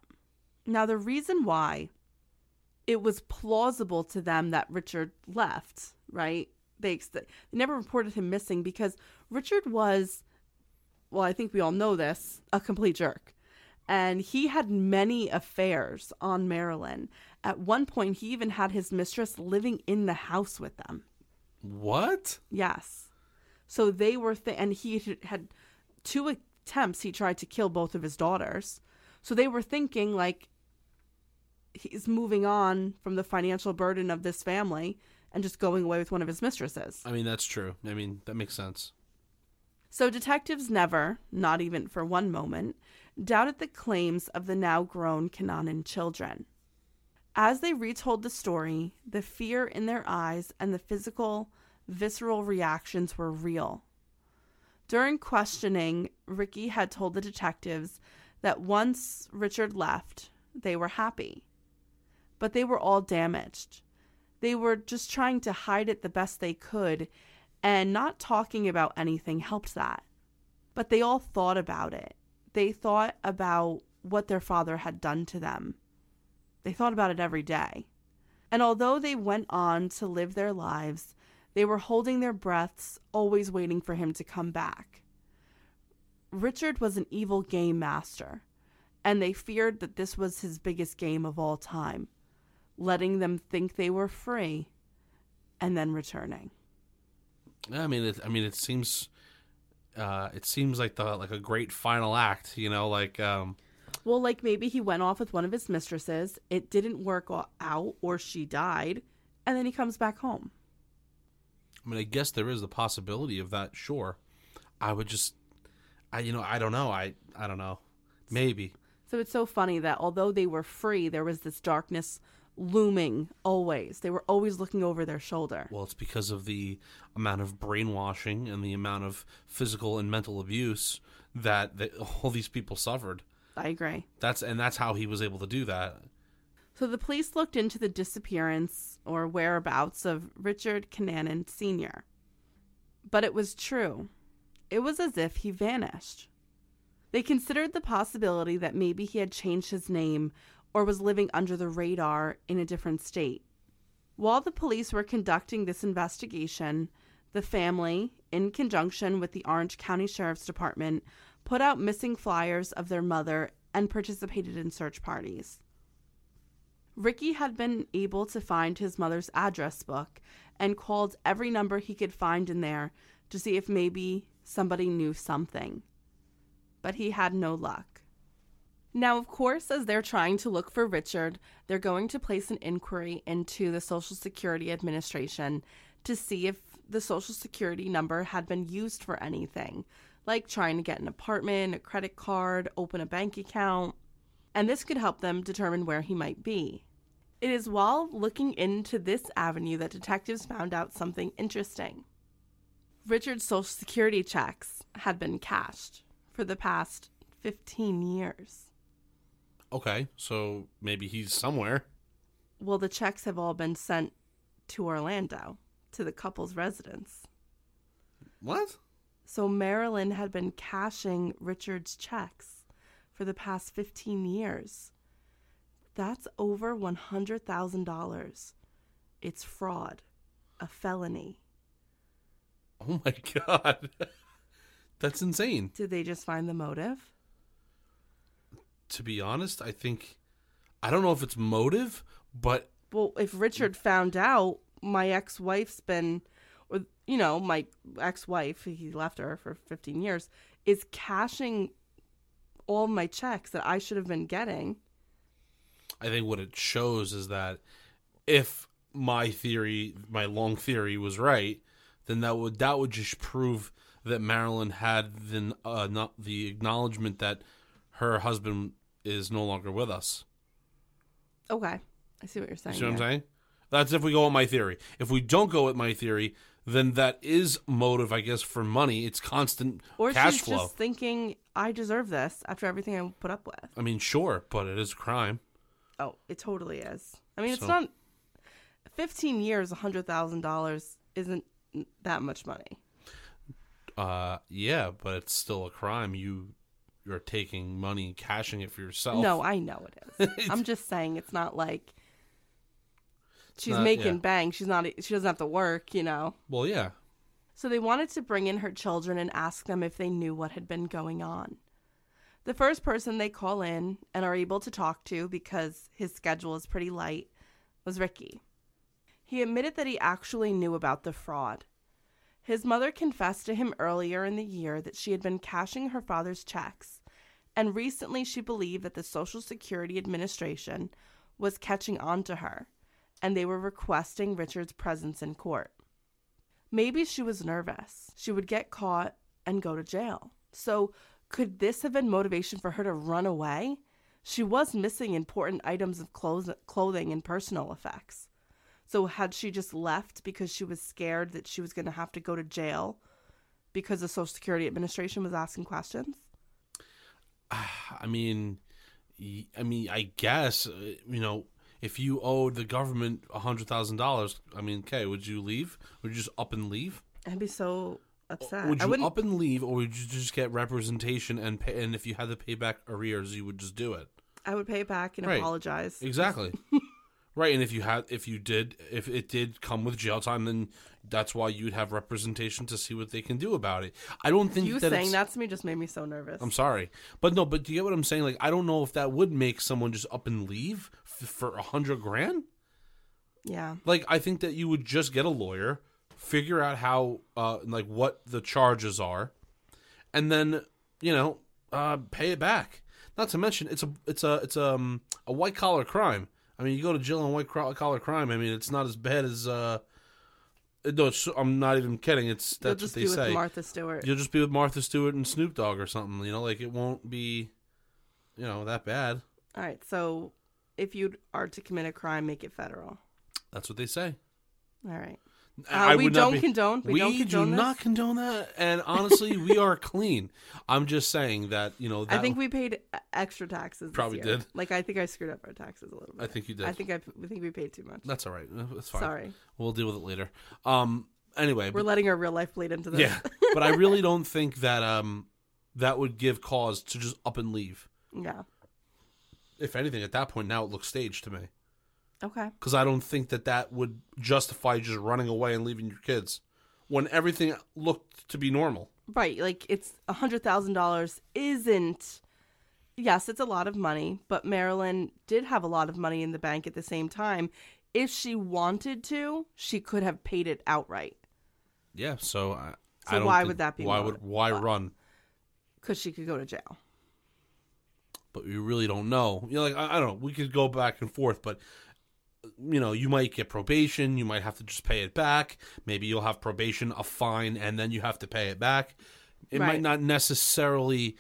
Now, the reason why it was plausible to them that Richard left, right? They, ex- they never reported him missing because Richard was, well, I think we all know this, a complete jerk. And he had many affairs on Marilyn. At one point, he even had his mistress living in the house with them. What? Yes. So they were, th- and he had- had two attempts. He tried to kill both of his daughters. So they were thinking, like, he's moving on from the financial burden of this family and just going away with one of his mistresses. I mean, that's true. I mean, that makes sense. So detectives never, not even for one moment, doubted the claims of the now grown Kananen children. As they retold the story, the fear in their eyes and the physical, visceral reactions were real. During questioning, Ricky had told the detectives that once Richard left, they were happy. But they were all damaged. They were just trying to hide it the best they could, and not talking about anything helped that. But they all thought about it. They thought about what their father had done to them. They thought about it every day. And although they went on to live their lives, they were holding their breaths, always waiting for him to come back. Richard was an evil game master, and they feared that this was his biggest game of all time, letting them think they were free and then returning. Yeah, I mean, it, I mean, it seems, uh, it seems like the like a great final act. You know, like um, Well, like maybe he went off with one of his mistresses, it didn't work out, or she died, and then he comes back home. I mean, I guess there is the possibility of that. Sure, I would just, I you know, I don't know. I I don't know. Maybe. So it's so funny that although they were free, there was this darkness looming always. They were always looking over their shoulder. Well, it's because of the amount of brainwashing and the amount of physical and mental abuse that, that all these people suffered. I agree. That's and that's how he was able to do that. So the police looked into the disappearance or whereabouts of Richard Kananen Sr. But it was true. It was as if he vanished. They considered the possibility that maybe he had changed his name or was living under the radar in a different state. While the police were conducting this investigation, the family, in conjunction with the Orange County Sheriff's Department, put out missing flyers of their mother and participated in search parties. Ricky had been able to find his mother's address book and called every number he could find in there to see if maybe somebody knew something. But he had no luck. Now, of course, as they're trying to look for Richard, they're going to place an inquiry into the Social Security Administration to see if the Social Security number had been used for anything, like trying to get an apartment, a credit card, open a bank account and this could help them determine where he might be. It is while looking into this avenue that detectives found out something interesting. Richard's Social Security checks had been cashed for the past 15 years. Okay, so maybe he's somewhere. Well, the checks have all been sent to Orlando, to the couple's residence. What? So Marilyn had been cashing Richard's checks for the past 15 years. That's over $100,000. It's fraud, a felony. Oh my god. That's insane. Did they just find the motive? To be honest, I think I don't know if it's motive, but Well, if Richard found out my ex wife's been, or, you know, my ex wife, he left her for 15 years, is cashing all my checks that I should have been getting. I think what it shows is that if my theory, my long theory was right, then that would that would just prove that Marilyn had the uh, not the acknowledgement that her husband is no longer with us. Okay. I see what you're saying. You see what I'm saying? That's if we go with my theory. If we don't go with my theory, then that is motive, I guess, for money. It's constant Or cash she's flow. just thinking, I deserve this after everything I put up with. I mean, sure, but it is a crime. Oh, it totally is. I mean, it's not 15 years, $100,000 isn't that much money. Uh, yeah, but it's still a crime. You you're taking money, and cashing it for yourself. No, I know it is. I'm just saying it's not like she's not- making yeah. bank. She's not she doesn't have to work, you know. Well, yeah. So they wanted to bring in her children and ask them if they knew what had been going on. The first person they call in and are able to talk to because his schedule is pretty light was Ricky. He admitted that he actually knew about the fraud. His mother confessed to him earlier in the year that she had been cashing her father's checks, and recently she believed that the Social Security Administration was catching on to her, and they were requesting Richard's presence in court. Maybe she was nervous. She would get caught and go to jail. So, could this have been motivation for her to run away? She was missing important items of clothes, clothing and personal effects. So, had she just left because she was scared that she was going to have to go to jail because the Social Security Administration was asking questions? I mean, I mean, I guess uh, you know, if you owed the government a hundred thousand dollars, I mean, okay, would you leave? Would you just up and leave? I'd be so upset. Would you wouldn't. up and leave, or would you just get representation and pay? And if you had to pay back arrears, you would just do it. I would pay it back and Right. apologize. Exactly. Right, and if you had, if you did, if it did come with jail time, then that's why you'd have representation to see what they can do about it. I don't think You that saying that to me just made me so nervous. I'm sorry, but no, but do you get what I'm saying? Like, I don't know if that would make someone just up and leave f- for a hundred grand. yeah. Like, I think that you would just get a lawyer, figure out how, uh, like what the charges are, and then you know, uh, pay it back. Not to mention, it's a, it's a, it's um a white collar crime. I mean, you go to jail on white collar crime. I mean, it's not as bad as uh. No, it's, I'm not even kidding. It's You'll that's just what be they with say. Martha Stewart. You'll just be with Martha Stewart and Snoop Dogg or something. You know, like it won't be, you know, that bad. All right. So if you are to commit a crime, make it federal. That's what they say. All right. Uh, we don't be- condone- we don't condone this? not condone that. And honestly, we are clean. I'm just saying that you know. That, I think we paid extra taxes. this Probably did. Like I think I screwed up our taxes a little bit. I think you did. I think I, I think we paid too much. that's all right. That's fine. Sorry, We'll deal with it later. Um. Anyway, we're but, letting our real life bleed into this. yeah, but I really don't think that um that would give cause to just up and leave. yeah. If anything, at that point, now it looks staged to me. Okay. because I don't think that that would justify just running away and leaving your kids when everything looked to be normal. Right. Like it's a hundred thousand dollars isn't. Yes, it's a lot of money, but Marilyn did have a lot of money in the bank at the same time. If she wanted to, she could have paid it outright Yeah, so I, I So don't why would that be Why would why run? because she could go to jail. But we really don't know. You know, like I, I don't know. We could go back and forth, but you know, you might get probation. You might have to just pay it back. Maybe you'll have probation, a fine, and then you have to pay it back. It might not necessarily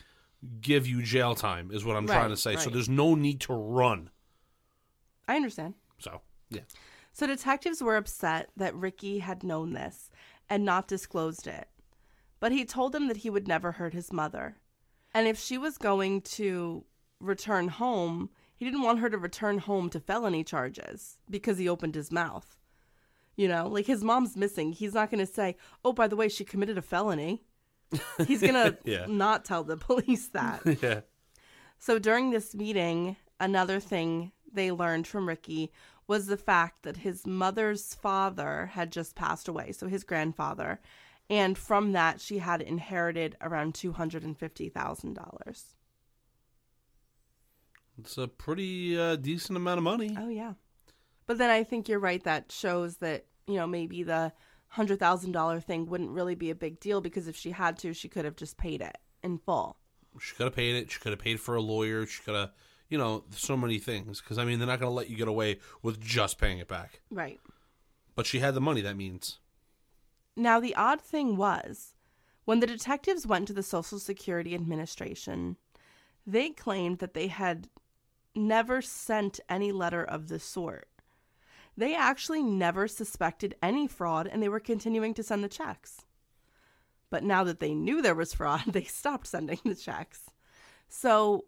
give you jail time, is what I'm trying to say. So there's no need to run. I understand. So yeah. So detectives were upset that Ricky had known this and not disclosed it. But he told them that he would never hurt his mother. And if she was going to return home, he didn't want her to return home to felony charges because he opened his mouth. You know, like his mom's missing. He's not going to say, oh, by the way, she committed a felony. He's going to yeah. not tell the police that. yeah. So during this meeting, another thing they learned from Ricky was the fact that his mother's father had just passed away, so his grandfather, and from that she had inherited around $250,000. It's a pretty uh, decent amount of money. Oh yeah, but then I think you're right. That shows that you know maybe the hundred thousand dollar thing wouldn't really be a big deal because if she had to, she could have just paid it in full. She could have paid it. She could have paid for a lawyer. She could have, you know, so many things. Because I mean, they're not going to let you get away with just paying it back. Right. But she had the money. That means. Now, the odd thing was, when the detectives went to the Social Security Administration, they claimed that they had never sent any letter of the sort. They actually never suspected any fraud and they were continuing to send the checks. But now that they knew there was fraud, they stopped sending the checks. So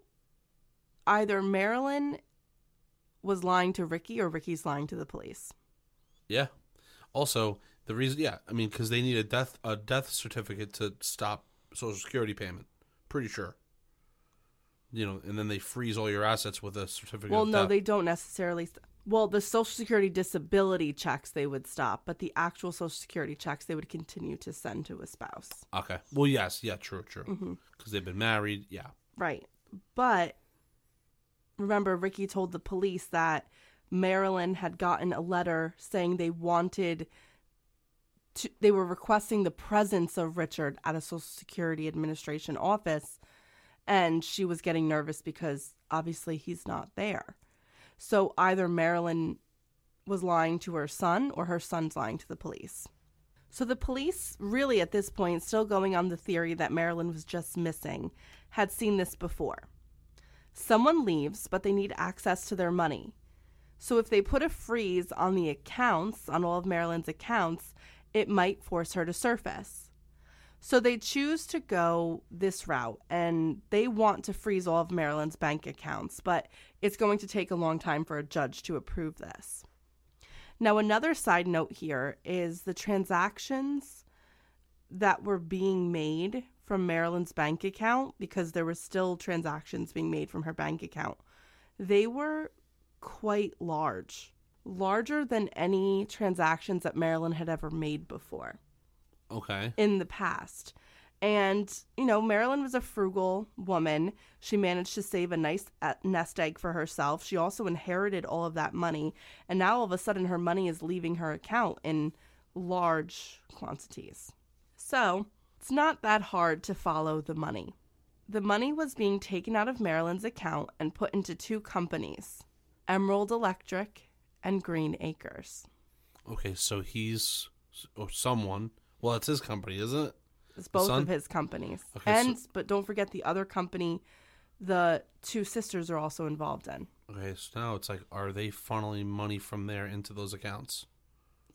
either Marilyn was lying to Ricky or Ricky's lying to the police. Yeah. Also, the reason, yeah, I mean, because they need a death a death certificate to stop Social Security payment. Pretty sure. You know, and then they freeze all your assets with a certificate. Well, no, they don't necessarily. St- well, the Social Security disability checks they would stop, but the actual Social Security checks they would continue to send to a spouse. Okay. Well, yes, yeah, true, true. Mm-hmm. Because they've been married. Yeah. Right. But remember, Ricky told the police that Marilyn had gotten a letter saying they wanted to, they were requesting the presence of Richard at a Social Security Administration office. And she was getting nervous because obviously he's not there. So either Marilyn was lying to her son or her son's lying to the police. So the police, really at this point, still going on the theory that Marilyn was just missing, had seen this before. Someone leaves, but they need access to their money. So if they put a freeze on the accounts, on all of Marilyn's accounts, it might force her to surface. So they choose to go this route and they want to freeze all of Marilyn's bank accounts, but it's going to take a long time for a judge to approve this. Now, another side note here is the transactions that were being made from Marilyn's bank account, because there were still transactions being made from her bank account, they were quite large. larger than any transactions that Marilyn had ever made before Okay. in the past. And, you know, Marilyn was a frugal woman. She managed to save a nice uh, nest egg for herself. She also inherited all of that money. And now all of a sudden her money is leaving her account in large quantities. So it's not that hard to follow the money. The money was being taken out of Marilyn's account and put into two companies Emerald Electric and Green Acres. Okay, so he's or someone. Well, it's his company, isn't it? It's both of his companies. Okay, and so- but don't forget the other company the two sisters are also involved in. Okay, so now it's like, are they funneling money from there into those accounts?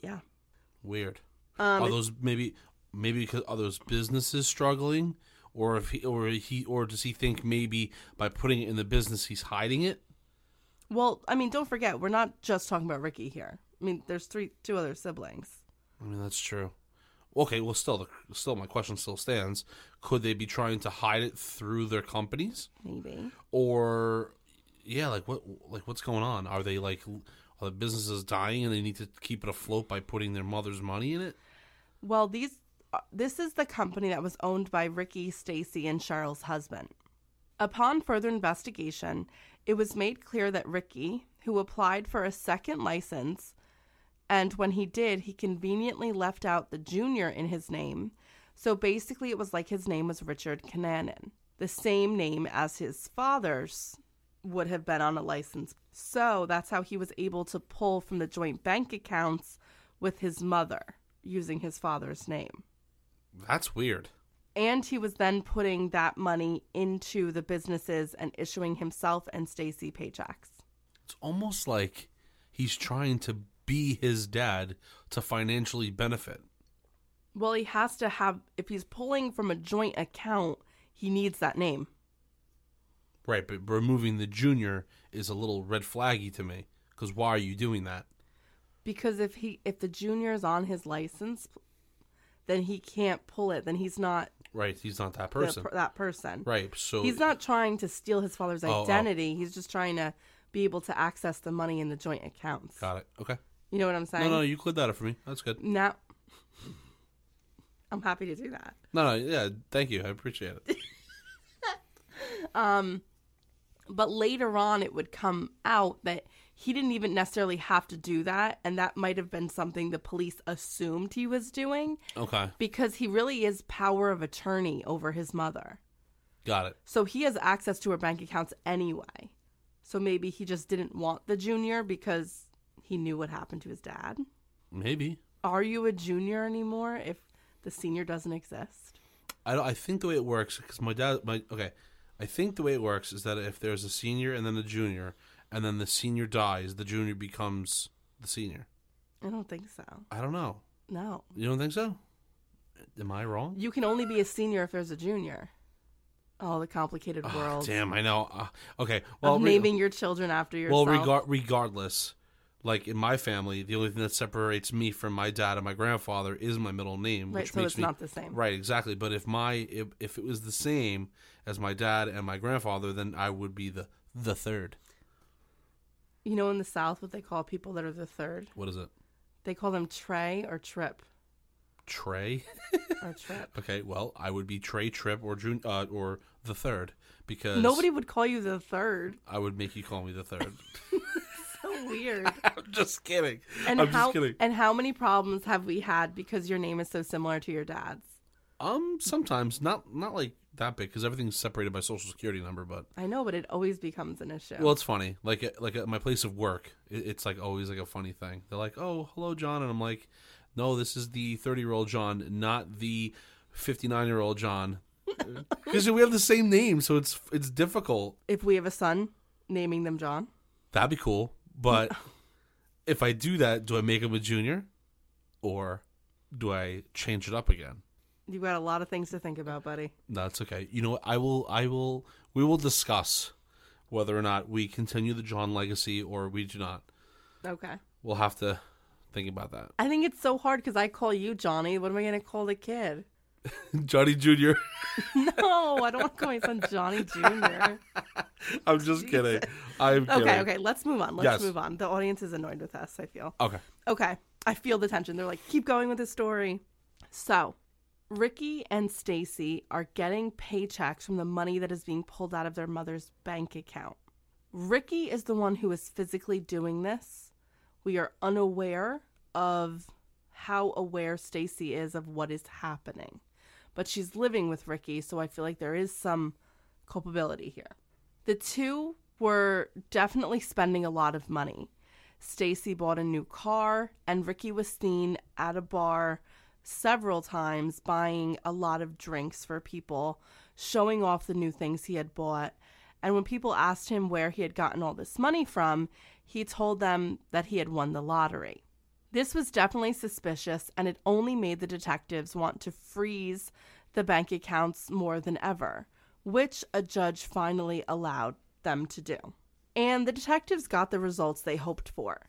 Yeah. Weird. Um, are those maybe maybe because are those businesses struggling, or if he or he or does he think maybe by putting it in the business he's hiding it? well, I mean, don't forget, we're not just talking about Ricky here. I mean, there's three two other siblings. I mean that's true. Okay, well still the still my question still stands. Could they be trying to hide it through their companies? Maybe. or yeah like what like what's going on are they like are the businesses dying and they need to keep it afloat by putting their mother's money in it Well, these uh, this is the company that was owned by Ricky, Stacy, and Cheryl's husband. Upon further investigation, it was made clear that Ricky, who applied for a second license, and when he did, he conveniently left out the junior in his name. So basically, it was like his name was Richard Kananen, the same name as his father's would have been on a license. So that's how he was able to pull from the joint bank accounts with his mother using his father's name. that's weird And he was then putting that money into the businesses and issuing himself and Stacy paychecks. it's almost like he's trying to be his dad to financially benefit Well, he has to have, if he's pulling from a joint account, he needs that name. right but removing the junior is a little red flaggy to me because why are you doing that Because if he if the junior is on his license, then he can't pull it. Then he's not right he's not that person per- that person. right so He's not trying to steal his father's Oh, oh. identity. He's just trying to be able to access the money in the joint accounts. got it okay You know what I'm saying? no no you cleared that up for me that's good Now, I'm happy to do that. no no yeah thank you i appreciate it um, But later on, it would come out that he didn't even necessarily have to do that. And that might have been something the police assumed he was doing okay because he really is power of attorney over his mother. got it So he has access to her bank accounts anyway. So maybe he just didn't want the junior because he knew what happened to his dad. maybe Are you a junior anymore if the senior doesn't exist? I don't, I think the way it works because my dad my okay I think the way it works is that if there's a senior and then a junior and then the senior dies the junior becomes the senior I don't think so. I don't know No. you don't think so am I wrong You can only be a senior if there's a junior. Oh, the complicated Ah, world. damn I know uh, okay well of re- naming your children after yourself. well regard regardless like in my family the only thing that separates me from my dad and my grandfather is my middle name Right, which so makes it's me not the same. right exactly but if my if, if it was the same as my dad and my grandfather then I would be the the third You know, in the South, what they call people that are the third? what is it They call them Trey or Trip Trey or Trip. Okay, well, I would be Trey Trip or June uh, or the third because Nobody would call you the third. I would make you call me the third. Weird. I'm just kidding. And I'm how just kidding. and how many problems have we had because your name is so similar to your dad's? Um, sometimes not not like that big because everything's separated by social security number. But I know, but it always becomes an issue. well, it's funny. Like like at my place of work, it, it's like always like a funny thing. They're like, "Oh, hello, John," and I'm like, "No, this is the 30 year old John, not the 59 year old John." Because we have the same name, so it's it's difficult. if we have a son, naming them John. That'd be cool. But if I do that, do I make him a junior? Or do I change it up again? You've got a lot of things to think about, buddy. That's okay. You know what? I will I will we will discuss whether or not we continue the John legacy or we do not. Okay. We'll have to think about that. I think it's so hard because I call you Johnny. What am I going to call the kid? Johnny Jr. No, I don't want to call my son Johnny Jr. I'm just kidding. I'm kidding. Okay, okay, let's move on. Let's Yes. move on. The audience is annoyed with us, I feel. Okay. Okay, I feel the tension. They're like, keep going with the story. So, Ricky and Stacy are getting paychecks from the money that is being pulled out of their mother's bank account. Ricky is the one who is physically doing this. We are unaware of how aware Stacy is of what is happening. But she's living with Ricky, so I feel like there is some culpability here. The two were definitely spending a lot of money. Stacy bought a new car, and Ricky was seen at a bar several times buying a lot of drinks for people, showing off the new things he had bought. And when people asked him where he had gotten all this money from, he told them that he had won the lottery. This was definitely suspicious, and it only made the detectives want to freeze the bank accounts more than ever, which a judge finally allowed them to do. And the detectives got the results they hoped for.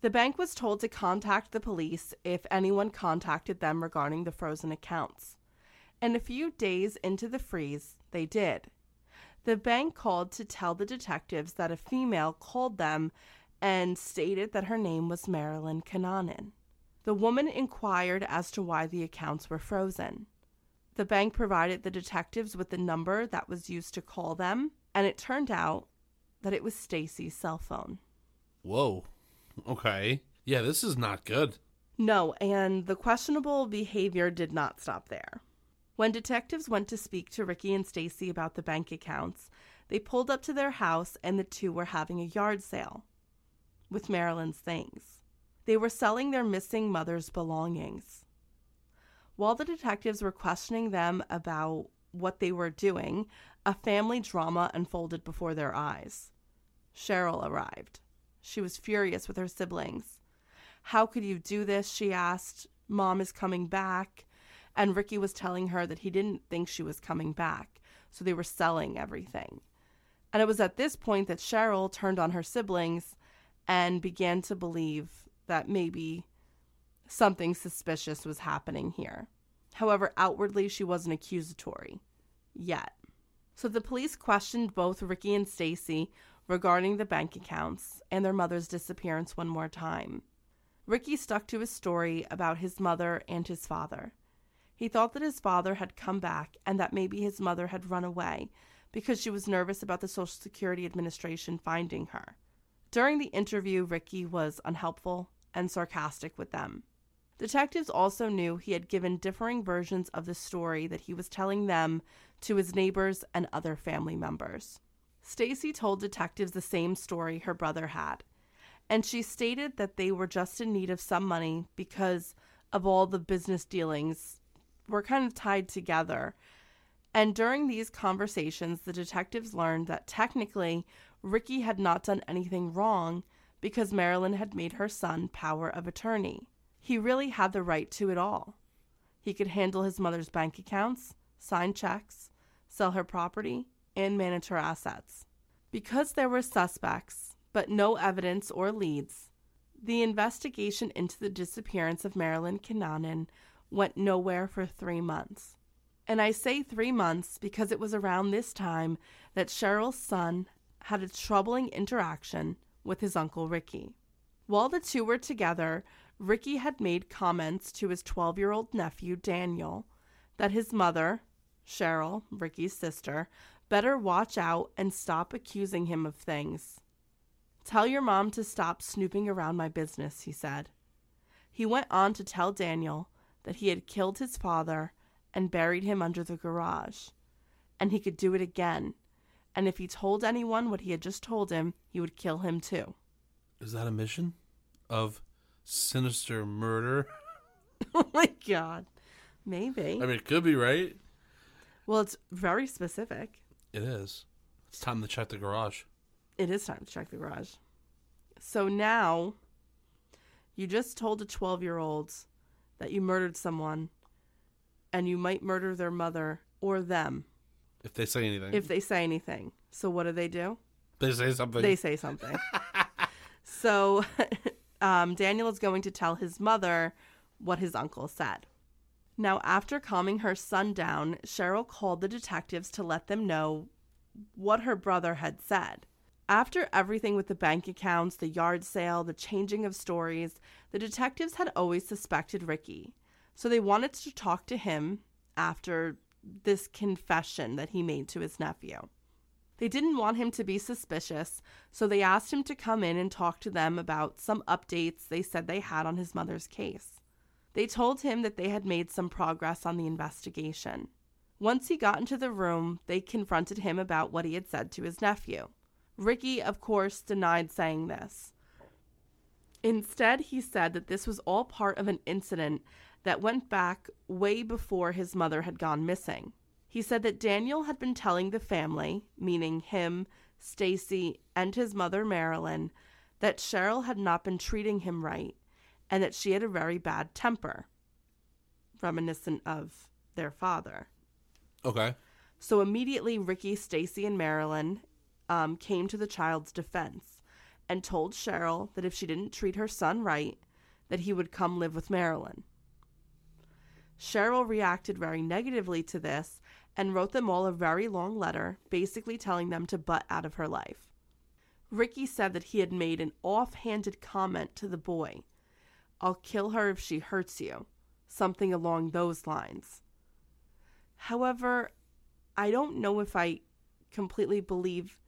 The bank was told to contact the police if anyone contacted them regarding the frozen accounts. And a few days into the freeze, they did. The bank called to tell the detectives that a female called them and stated that her name was Marilyn Kananen. The woman inquired as to why the accounts were frozen. The bank provided the detectives with the number that was used to call them, and it turned out that it was Stacy's cell phone. Whoa. Okay. Yeah, this is not good. No, and the questionable behavior did not stop there. When detectives went to speak to Ricky and Stacy about the bank accounts, they pulled up to their house and the two were having a yard sale with Marilyn's things. They were selling their missing mother's belongings. While the detectives were questioning them about what they were doing, a family drama unfolded before their eyes. Cheryl arrived. She was furious with her siblings. How could you do this? She asked. Mom is coming back. And Ricky was telling her that he didn't think she was coming back, so they were selling everything. And it was at this point that Cheryl turned on her siblings and began to believe that maybe something suspicious was happening here. However, outwardly, she wasn't accusatory yet. So the police questioned both Ricky and Stacy regarding the bank accounts and their mother's disappearance one more time. Ricky stuck to his story about his mother and his father. He thought that his father had come back and that maybe his mother had run away because she was nervous about the Social Security Administration finding her. During the interview, Ricky was unhelpful and sarcastic with them. Detectives also knew he had given differing versions of the story that he was telling them to his neighbors and other family members. Stacy told detectives the same story her brother had, and she stated that they were just in need of some money because of all the business dealings were kind of tied together. And during these conversations, the detectives learned that technically Ricky had not done anything wrong because Marilyn had made her son power of attorney. He really had the right to it all. He could handle his mother's bank accounts, sign checks, sell her property, and manage her assets. Because there were suspects, but no evidence or leads, the investigation into the disappearance of Marilyn Kananen went nowhere for three months. And I say three months because it was around this time that Cheryl's son had a troubling interaction with his uncle Ricky. While the two were together, Ricky had made comments to his 12 year old nephew, Daniel, that his mother, Cheryl, Ricky's sister, better watch out and stop accusing him of things. Tell your mom to stop snooping around my business, he said. He went on to tell Daniel that he had killed his father and buried him under the garage, and he could do it again. And if he told anyone what he had just told him, he would kill him too. Is that a mission of sinister murder? oh my god. Maybe. I mean, it could be, right? well, it's very specific. It is. It's time to check the garage. It is time to check the garage. So now, you just told a 12 year old that you murdered someone, and you might murder their mother or them If they say anything. if they say anything. So, what do they do? they say something. They say something. so, um, Daniel is going to tell his mother what his uncle said. Now, after calming her son down, Cheryl called the detectives to let them know what her brother had said. After everything with the bank accounts, the yard sale, the changing of stories, the detectives had always suspected Ricky. So they wanted to talk to him after this confession that he made to his nephew. They didn't want him to be suspicious, so they asked him to come in and talk to them about some updates they said they had on his mother's case. They told him that they had made some progress on the investigation. Once he got into the room, they confronted him about what he had said to his nephew. Ricky, of course, denied saying this. Instead, he said that this was all part of an incident that went back way before his mother had gone missing. He said that Daniel had been telling the family, meaning him, Stacy, and his mother Marilyn, that Cheryl had not been treating him right and that she had a very bad temper, reminiscent of their father. Okay. So immediately, Ricky, Stacy, and Marilyn um, came to the child's defense and told Cheryl that if she didn't treat her son right, that he would come live with Marilyn. Cheryl reacted very negatively to this and wrote them all a very long letter, basically telling them to butt out of her life. Ricky said that he had made an offhanded comment to the boy I'll kill her if she hurts you, something along those lines. However, I don't know if I completely believe.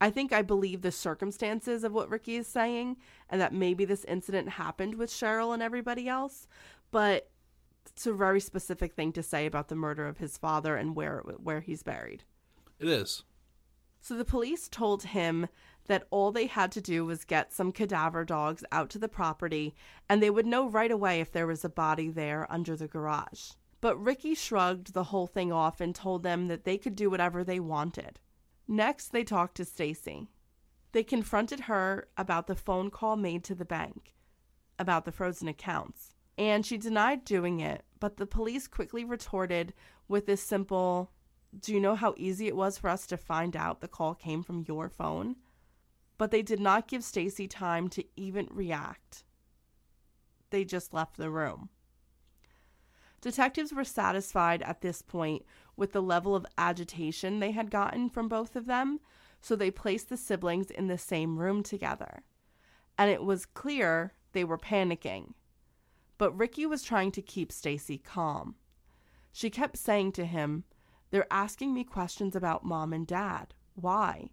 I think I believe the circumstances of what Ricky is saying and that maybe this incident happened with Cheryl and everybody else, but it's a very specific thing to say about the murder of his father and where where he's buried. It is. So the police told him that all they had to do was get some cadaver dogs out to the property and they would know right away if there was a body there under the garage. But Ricky shrugged the whole thing off and told them that they could do whatever they wanted. Next, they talked to Stacy. They confronted her about the phone call made to the bank about the frozen accounts, and she denied doing it, but the police quickly retorted with this simple, "Do you know how easy it was for us to find out the call came from your phone?" But they did not give Stacy time to even react. They just left the room. Detectives were satisfied at this point with the level of agitation they had gotten from both of them, so they placed the siblings in the same room together. And it was clear they were panicking. But Ricky was trying to keep Stacy calm. She kept saying to him, "They're asking me questions about mom and dad. Why?"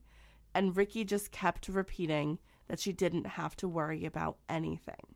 And Ricky just kept repeating that she didn't have to worry about anything.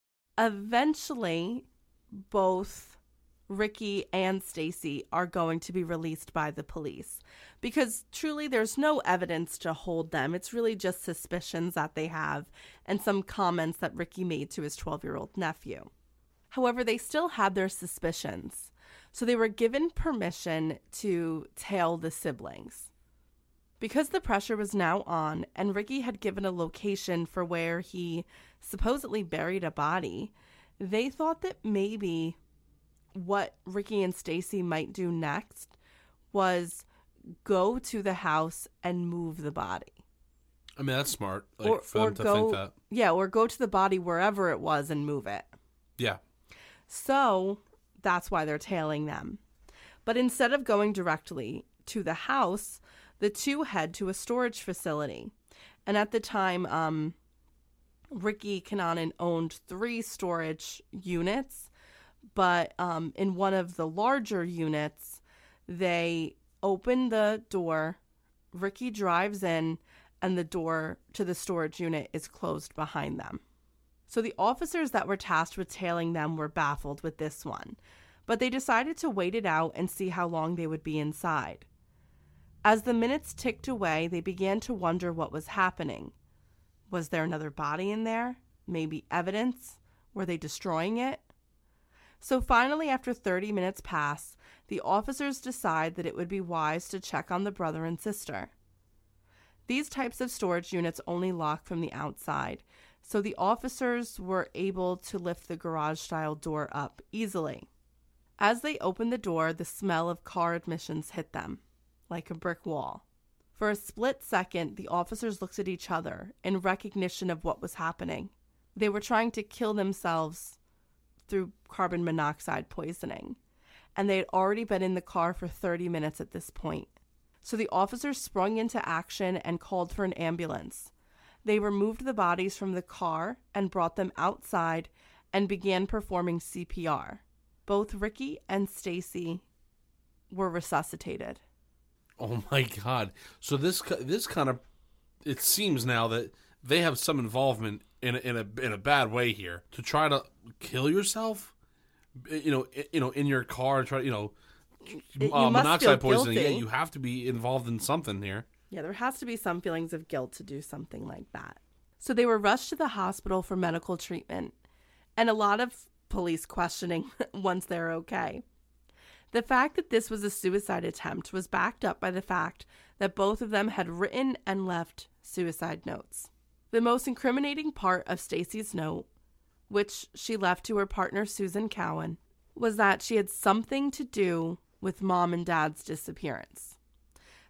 Eventually, both Ricky and Stacy are going to be released by the police because truly there's no evidence to hold them. It's really just suspicions that they have and some comments that Ricky made to his 12 year old nephew. However, they still had their suspicions, so they were given permission to tail the siblings. Because the pressure was now on, and Ricky had given a location for where he supposedly buried a body, they thought that maybe what Ricky and Stacy might do next was go to the house and move the body. I mean, that's smart. Like, or for or them to go think that. Yeah, or go to the body wherever it was and move it. Yeah. So that's why they're tailing them. But instead of going directly to the house, the two head to a storage facility. And at the time, um, Ricky Kananen owned three storage units, But um, in one of the larger units, they open the door. Ricky drives in, and the door to the storage unit is closed behind them. So the officers that were tasked with tailing them were baffled with this one, but they decided to wait it out and see how long they would be inside. As the minutes ticked away, they began to wonder what was happening. Was there another body in there? Maybe evidence? Were they destroying it? So finally, after 30 minutes pass, the officers decide that it would be wise to check on the brother and sister. These types of storage units only lock from the outside, so the officers were able to lift the garage style door up easily. As they opened the door, the smell of car emissions hit them like a brick wall. For a split second, the officers looked at each other in recognition of what was happening. They were trying to kill themselves through carbon monoxide poisoning, and they had already been in the car for 30 minutes at this point. So the officers sprung into action and called for an ambulance. They removed the bodies from the car and brought them outside and began performing CPR. Both Ricky and Stacy were resuscitated. Oh my god! So this this kind of it seems now that they have some involvement in a, in a in a bad way here to try to kill yourself. You know, you know, in your car, try you know, you uh, monoxide poisoning. Yeah, you have to be involved in something here. Yeah, there has to be some feelings of guilt to do something like that. So they were rushed to the hospital for medical treatment and a lot of police questioning once they're okay. The fact that this was a suicide attempt was backed up by the fact that both of them had written and left suicide notes. The most incriminating part of Stacy's note, which she left to her partner Susan Cowan, was that she had something to do with mom and dad's disappearance.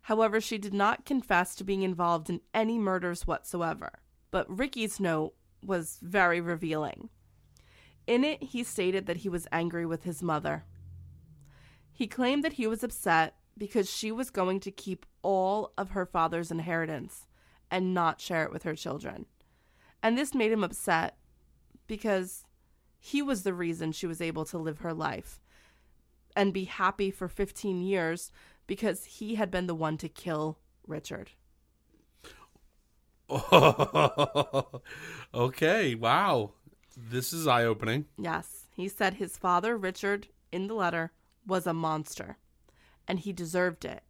However, she did not confess to being involved in any murders whatsoever. But Ricky's note was very revealing. In it, he stated that he was angry with his mother. He claimed that he was upset because she was going to keep all of her father's inheritance and not share it with her children. And this made him upset because he was the reason she was able to live her life and be happy for 15 years because he had been the one to kill Richard. okay, wow. This is eye opening. Yes, he said his father, Richard, in the letter, was a monster and he deserved it.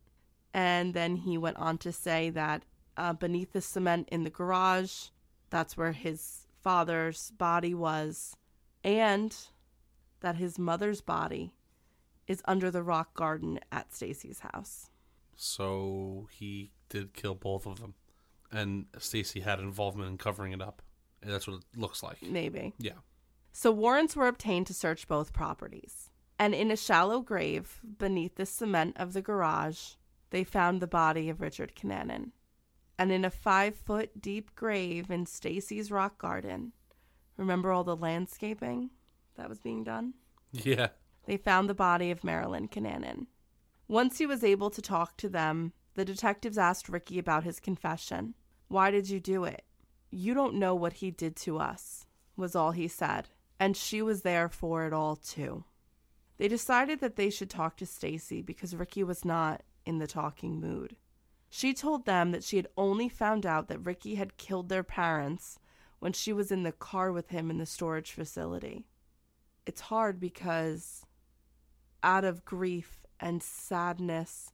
And then he went on to say that uh, beneath the cement in the garage, that's where his father's body was, and that his mother's body is under the rock garden at Stacy's house. So he did kill both of them, and Stacy had involvement in covering it up. And that's what it looks like. Maybe. Yeah. So warrants were obtained to search both properties. And in a shallow grave beneath the cement of the garage, they found the body of Richard Kananen. And in a five foot deep grave in Stacy's rock garden, remember all the landscaping that was being done? Yeah. They found the body of Marilyn Kananen. Once he was able to talk to them, the detectives asked Ricky about his confession. Why did you do it? You don't know what he did to us, was all he said, and she was there for it all too. They decided that they should talk to Stacy because Ricky was not in the talking mood. She told them that she had only found out that Ricky had killed their parents when she was in the car with him in the storage facility. It's hard because out of grief and sadness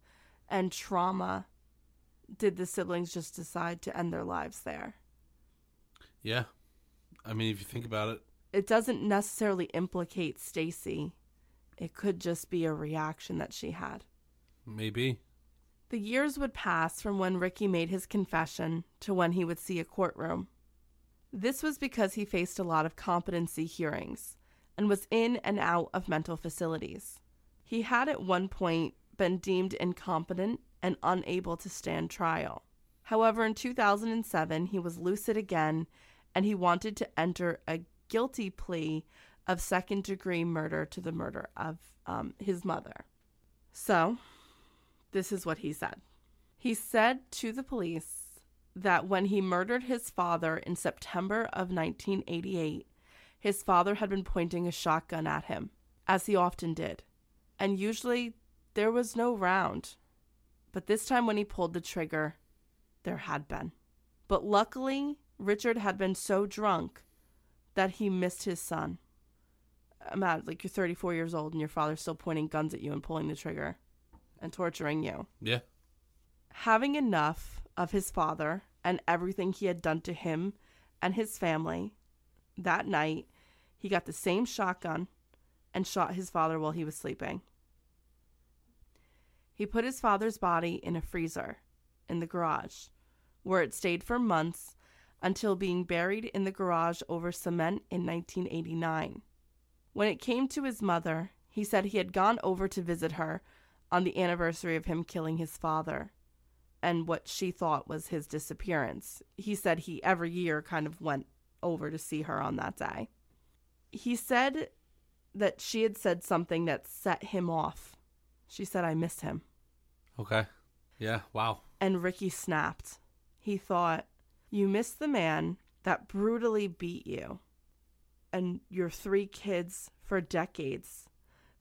and trauma did the siblings just decide to end their lives there. Yeah. I mean, if you think about it, It doesn't necessarily implicate Stacy. It could just be a reaction that she had. maybe. The years would pass from when Ricky made his confession to when he would see a courtroom. This was because he faced a lot of competency hearings and was in and out of mental facilities. He had at one point been deemed incompetent and unable to stand trial. However, in 2007, he was lucid again and he wanted to enter a guilty plea of second degree murder to the murder of um, his mother. So, this is what he said. He said to the police that when he murdered his father in September of 1988, his father had been pointing a shotgun at him. as he often did. And usually there was no round. But this time when he pulled the trigger, there had been. But luckily, Richard had been so drunk that he missed his son. Matt, like you're 34 years old and your father's still pointing guns at you and pulling the trigger and torturing you. Yeah. Having enough of his father and everything he had done to him and his family, that night he got the same shotgun and shot his father while he was sleeping. He put his father's body in a freezer in the garage, where it stayed for months until being buried in the garage over cement in 1989. When it came to his mother, he said he had gone over to visit her on the anniversary of him killing his father and what she thought was his disappearance. He said he every year kind of went over to see her on that day. He said that she had said something that set him off. She said, I miss him. Okay. Yeah. Wow. And Ricky snapped. He thought, You miss the man that brutally beat you and your three kids for decades.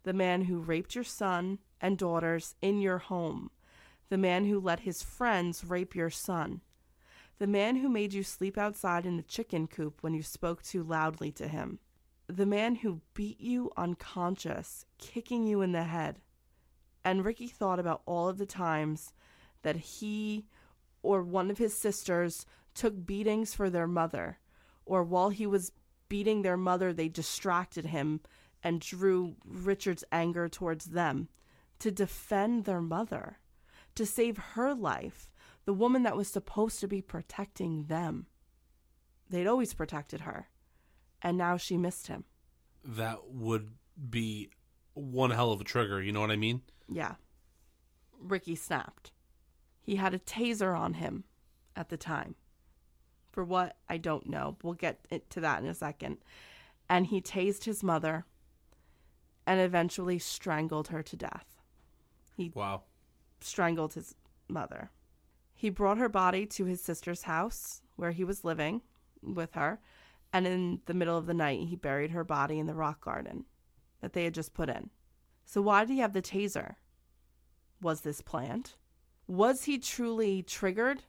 The man who raped your son and daughters in your home. The man who let his friends rape your son. The man who made you sleep outside in the chicken coop when you spoke too loudly to him. The man who beat you unconscious, kicking you in the head. And Ricky thought about all of the times that he or one of his sisters took beatings for their mother, or while he was beating their mother, they distracted him and drew Richard's anger towards them to defend their mother, to save her life, the woman that was supposed to be protecting them. They'd always protected her, and now she missed him. That would be one hell of a trigger. You know what I mean? Yeah. Ricky snapped. He had a taser on him at the time. For what, I don't know. We'll get to that in a second. And he tased his mother and eventually strangled her to death. He Wow. strangled his mother. He brought her body to his sister's house where he was living with her, and in the middle of the night, he buried her body in the rock garden that they had just put in. So, why did he have the taser? Was this planned? Was he truly triggered?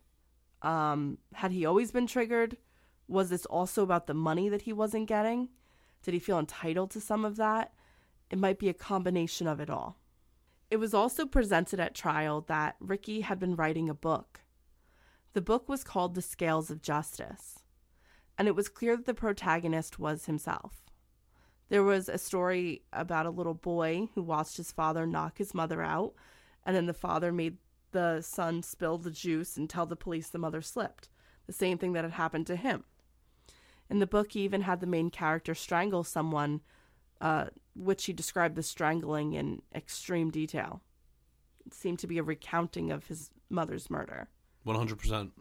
Um, had he always been triggered? Was this also about the money that he wasn't getting? Did he feel entitled to some of that? It might be a combination of it all. It was also presented at trial that Ricky had been writing a book. The book was called The Scales of Justice, and it was clear that the protagonist was himself. There was a story about a little boy who watched his father knock his mother out, and then the father made the son spill the juice and tell the police the mother slipped. The same thing that had happened to him. In the book, he even had the main character strangle someone, uh, which he described the strangling in extreme detail. It seemed to be a recounting of his mother's murder. One hundred percent.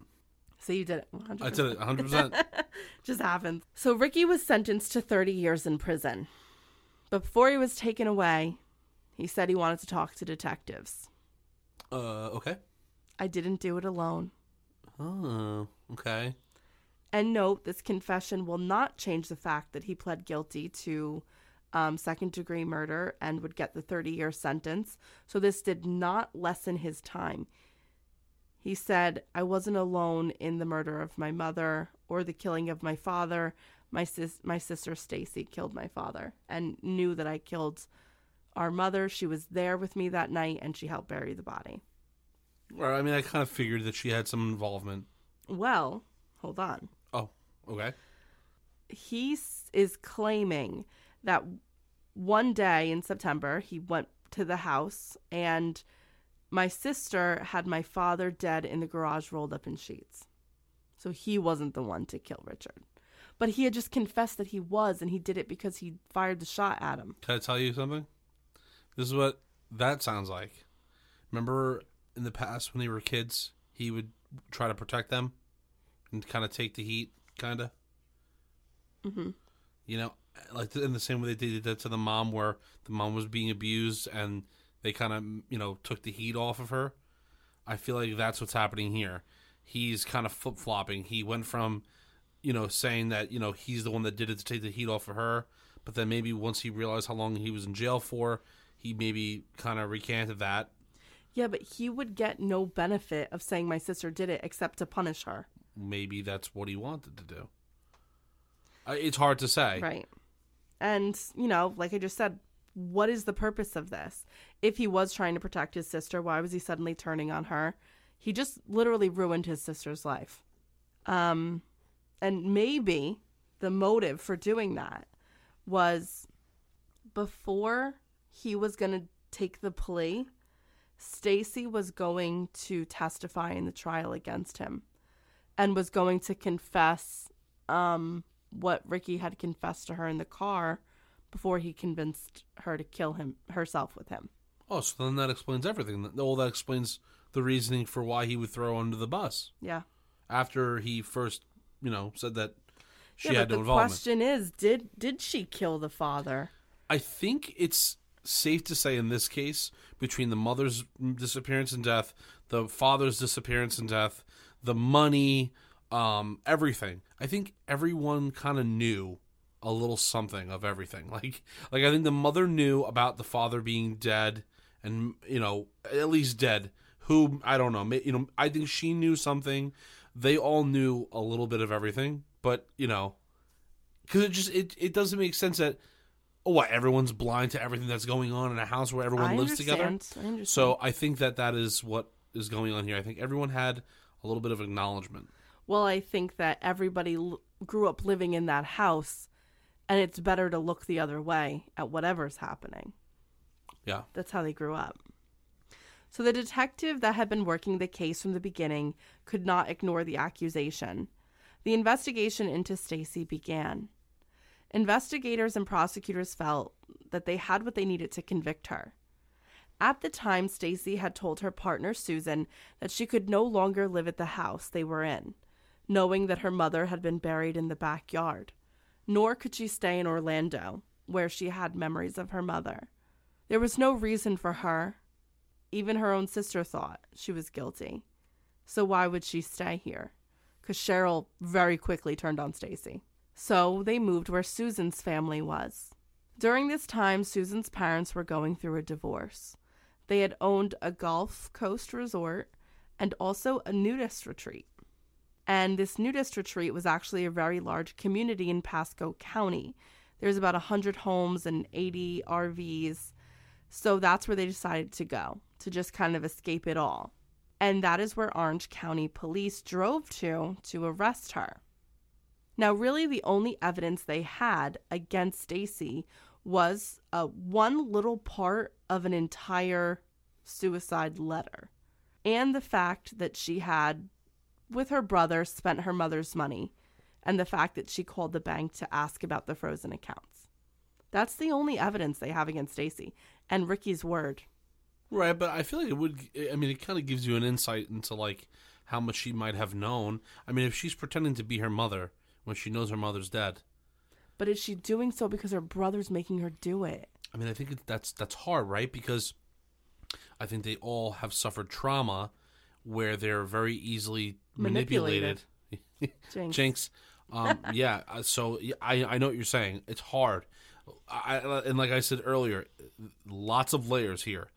So you did it. 100%. I did it. One hundred percent. Just happened. So Ricky was sentenced to 30 years in prison. But before he was taken away, he said he wanted to talk to detectives. Uh. Okay. I didn't do it alone. Oh. Okay. And note, this confession will not change the fact that he pled guilty to um, second degree murder and would get the 30 year sentence. So this did not lessen his time. He said, I wasn't alone in the murder of my mother or the killing of my father. My, sis- my sister Stacy killed my father and knew that I killed our mother. She was there with me that night and she helped bury the body. Well, I mean, I kind of figured that she had some involvement. Well, hold on. Oh. Okay. he is claiming that one day in September he went to the house and my sister had my father dead in the garage rolled up in sheets. So he wasn't the one to kill Richard. But he had just confessed that he was and he did it because he fired the shot at him. Can I tell you something? This is what that sounds like. Remember in the past when they were kids, he would try to protect them and kind of take the heat, kind of. Mhm. You know, like in the same way they did that to the mom, where the mom was being abused and they kind of, you know, took the heat off of her. I feel like that's what's happening here. He's kind of flip flopping. He went from, you know, saying that you know he's the one that did it to take the heat off of her, but then maybe once he realized how long he was in jail for, he maybe kind of recanted that. Yeah, but he would get no benefit of saying my sister did it except to punish her. Maybe that's what he wanted to do. It's hard to say. Right. And, you know, like I just said, what is the purpose of this? If he was trying to protect his sister, why was he suddenly turning on her? He just literally ruined his sister's life. Um and maybe the motive for doing that was before he was going to take the plea, Stacy was going to testify in the trial against him and was going to confess um what Ricky had confessed to her in the car before he convinced her to kill him herself with him. Oh, so then that explains everything. Well, that explains the reasoning for why he would throw under the bus Yeah. after he first, you know, said that she yeah, had but no the involvement. The question is, did did she kill the father? I think it's safe to say in this case, between the mother's disappearance and death, the father's disappearance and death, the money, um, everything. I think everyone kind of knew a little something of everything. Like, like I think the mother knew about the father being dead, and you know, at least dead. Who I don't know. You know, I think she knew something. They all knew a little bit of everything, but you know, because it just it, it doesn't make sense that what everyone's blind to everything that's going on in a house where everyone I lives understand. together. I understand. So I think that that is what is going on here. I think everyone had a little bit of acknowledgement. Well, I think that everybody l- grew up living in that house, and it's better to look the other way at whatever's happening. Yeah. That's how they grew up. So the detective that had been working the case from the beginning could not ignore the accusation. The investigation into Stacy began. Investigators and prosecutors felt that they had what they needed to convict her. At the time, Stacy had told her partner Susan that she could no longer live at the house they were in, knowing that her mother had been buried in the backyard. Nor could she stay in Orlando, where she had memories of her mother. There was no reason for her. Even her own sister thought she was guilty. So why would she stay here? Because Cheryl very quickly turned on Stacy. So they moved where Susan's family was. During this time, Susan's parents were going through a divorce. They had owned a Gulf Coast resort and also a nudist retreat. And this nudist retreat was actually a very large community in Pasco County. There's about 100 homes and 80 RVs. So that's where they decided to go to just kind of escape it all. And that is where Orange County police drove to to arrest her. Now, really, the only evidence they had against Stacy was uh, one little part of an entire suicide letter and the fact that she had, with her brother, spent her mother's money and the fact that she called the bank to ask about the frozen accounts. That's the only evidence they have against Stacy and Ricky's word. Right, but I feel like it would. I mean, it kind of gives you an insight into like how much she might have known. I mean, if she's pretending to be her mother when she knows her mother's dead, But is she doing so because her brother's making her do it? I mean, I think it, that's that's hard, right? Because I think they all have suffered trauma where they're very easily manipulated. Manipulated. Jinx. Jinx. Um, yeah. uh, So I I know what you're saying. It's hard. I- and like I said earlier, lots of layers here.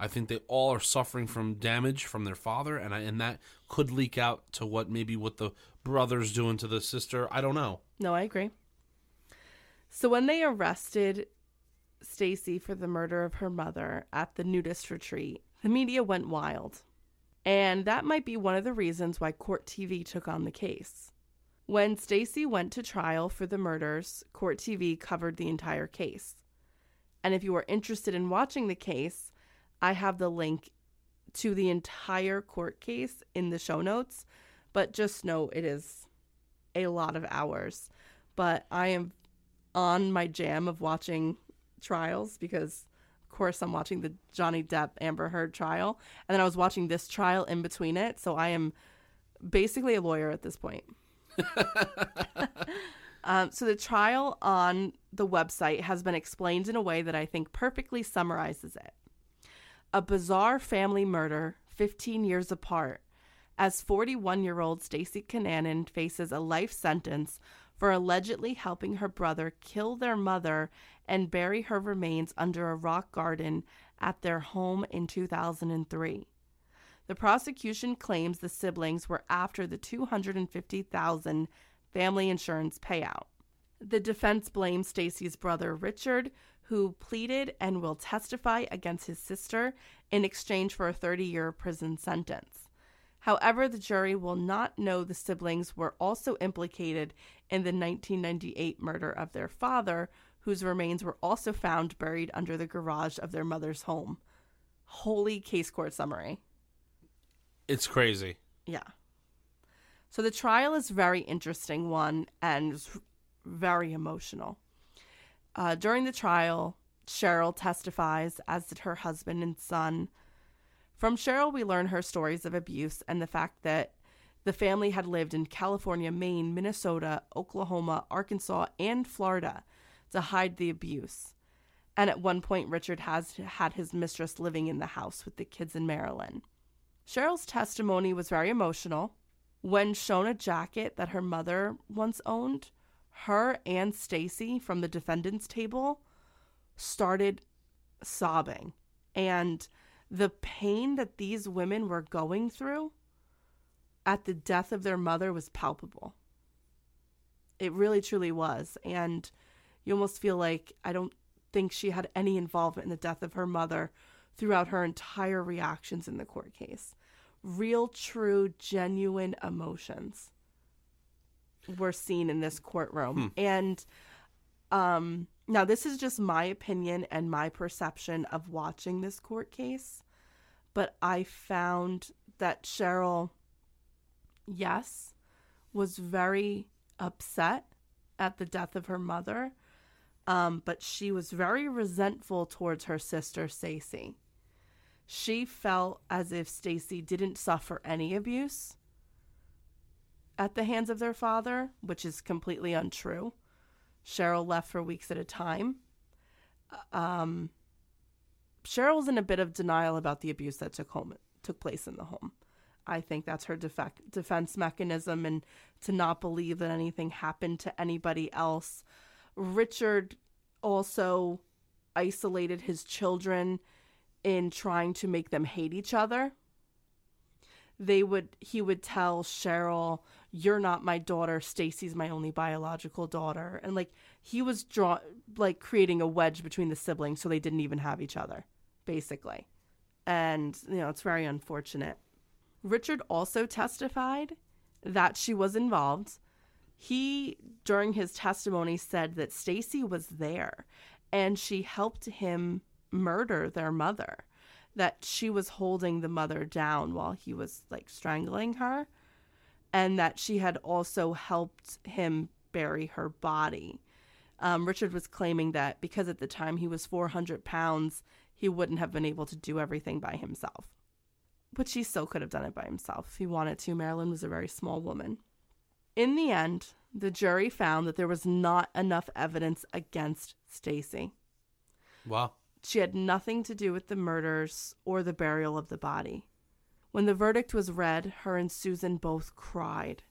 I think they all are suffering from damage from their father, and I, and that could leak out to what maybe what the brother's doing to the sister. I don't know. No, I agree. So when they arrested Stacy for the murder of her mother at the nudist retreat, the media went wild. And that might be one of the reasons why Court TV took on the case. When Stacy went to trial for the murders, Court TV covered the entire case. And if you are interested in watching the case, I have the link to the entire court case in the show notes, but just know it is a lot of hours. But I am on my jam of watching trials because, of course, I'm watching the Johnny Depp Amber Heard trial, and then I was watching this trial in between it. So I am basically a lawyer at this point. um, so the trial on the website has been explained in a way that I think perfectly summarizes it. A bizarre family murder 15 years apart as 41 year old Stacy Kananen faces a life sentence for allegedly helping her brother kill their mother and bury her remains under a rock garden at their home in 2003. The prosecution claims the siblings were after the 250,000 family insurance payout. The defense blames Stacy's brother Richard, who pleaded and will testify against his sister in exchange for a 30-year prison sentence. However, the jury will not know the siblings were also implicated in the 1998 murder of their father, whose remains were also found buried under the garage of their mother's home. Holy case court summary. It's crazy. Yeah. So the trial is very interesting one and very emotional. Uh, during the trial, Cheryl testifies, as did her husband and son. From Cheryl, we learn her stories of abuse and the fact that the family had lived in California, Maine, Minnesota, Oklahoma, Arkansas, and Florida to hide the abuse. And at one point, Richard has had his mistress living in the house with the kids in Maryland. Cheryl's testimony was very emotional. When shown a jacket that her mother once owned, her and Stacy from the defendant's table started sobbing. And the pain that these women were going through at the death of their mother was palpable. It really truly was. And you almost feel like I don't think she had any involvement in the death of her mother throughout her entire reactions in the court case. Real, true, genuine emotions were seen in this courtroom. And um, now, this is just my opinion and my perception of watching this court case, but I found that Cheryl, yes, was very upset at the death of her mother, um, but she was very resentful towards her sister, Stacy. She felt as if Stacy didn't suffer any abuse at the hands of their father, which is completely untrue. Cheryl left for weeks at a time. Um, Cheryl's in a bit of denial about the abuse that took home took place in the home. I think that's her defect, defense mechanism, and to not believe that anything happened to anybody else. Richard also isolated his children in trying to make them hate each other. They would he would tell Cheryl, "You're not my daughter. Stacy's my only biological daughter." And like he was draw like creating a wedge between the siblings so they didn't even have each other, basically. And you know, it's very unfortunate. Richard also testified that she was involved. He during his testimony said that Stacy was there and she helped him murder their mother. That she was holding the mother down while he was like strangling her and that she had also helped him bury her body. Um, Richard was claiming that because at the time he was 400 pounds, he wouldn't have been able to do everything by himself. But she still could have done it by himself if he wanted to. Marilyn was a very small woman. In the end, the jury found that there was not enough evidence against Stacy. Wow. She had nothing to do with the murders or the burial of the body. When the verdict was read, her and Susan both cried.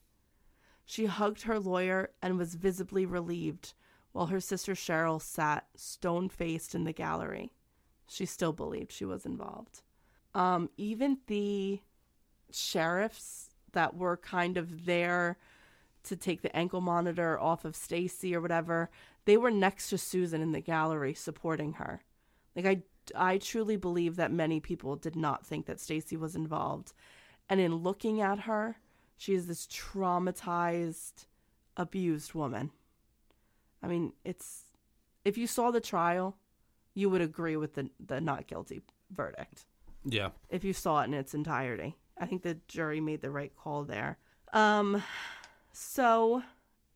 She hugged her lawyer and was visibly relieved, while her sister Cheryl sat stone faced in the gallery. She still believed she was involved. Um, even the sheriffs that were kind of there to take the ankle monitor off of Stacy or whatever, they were next to Susan in the gallery supporting her. Like I I truly believe that many people did not think that Stacy was involved. And in looking at her, she is this traumatized, abused woman. I mean, it's if you saw the trial, you would agree with the the not guilty verdict. Yeah. If you saw it in its entirety. I think the jury made the right call there. Um so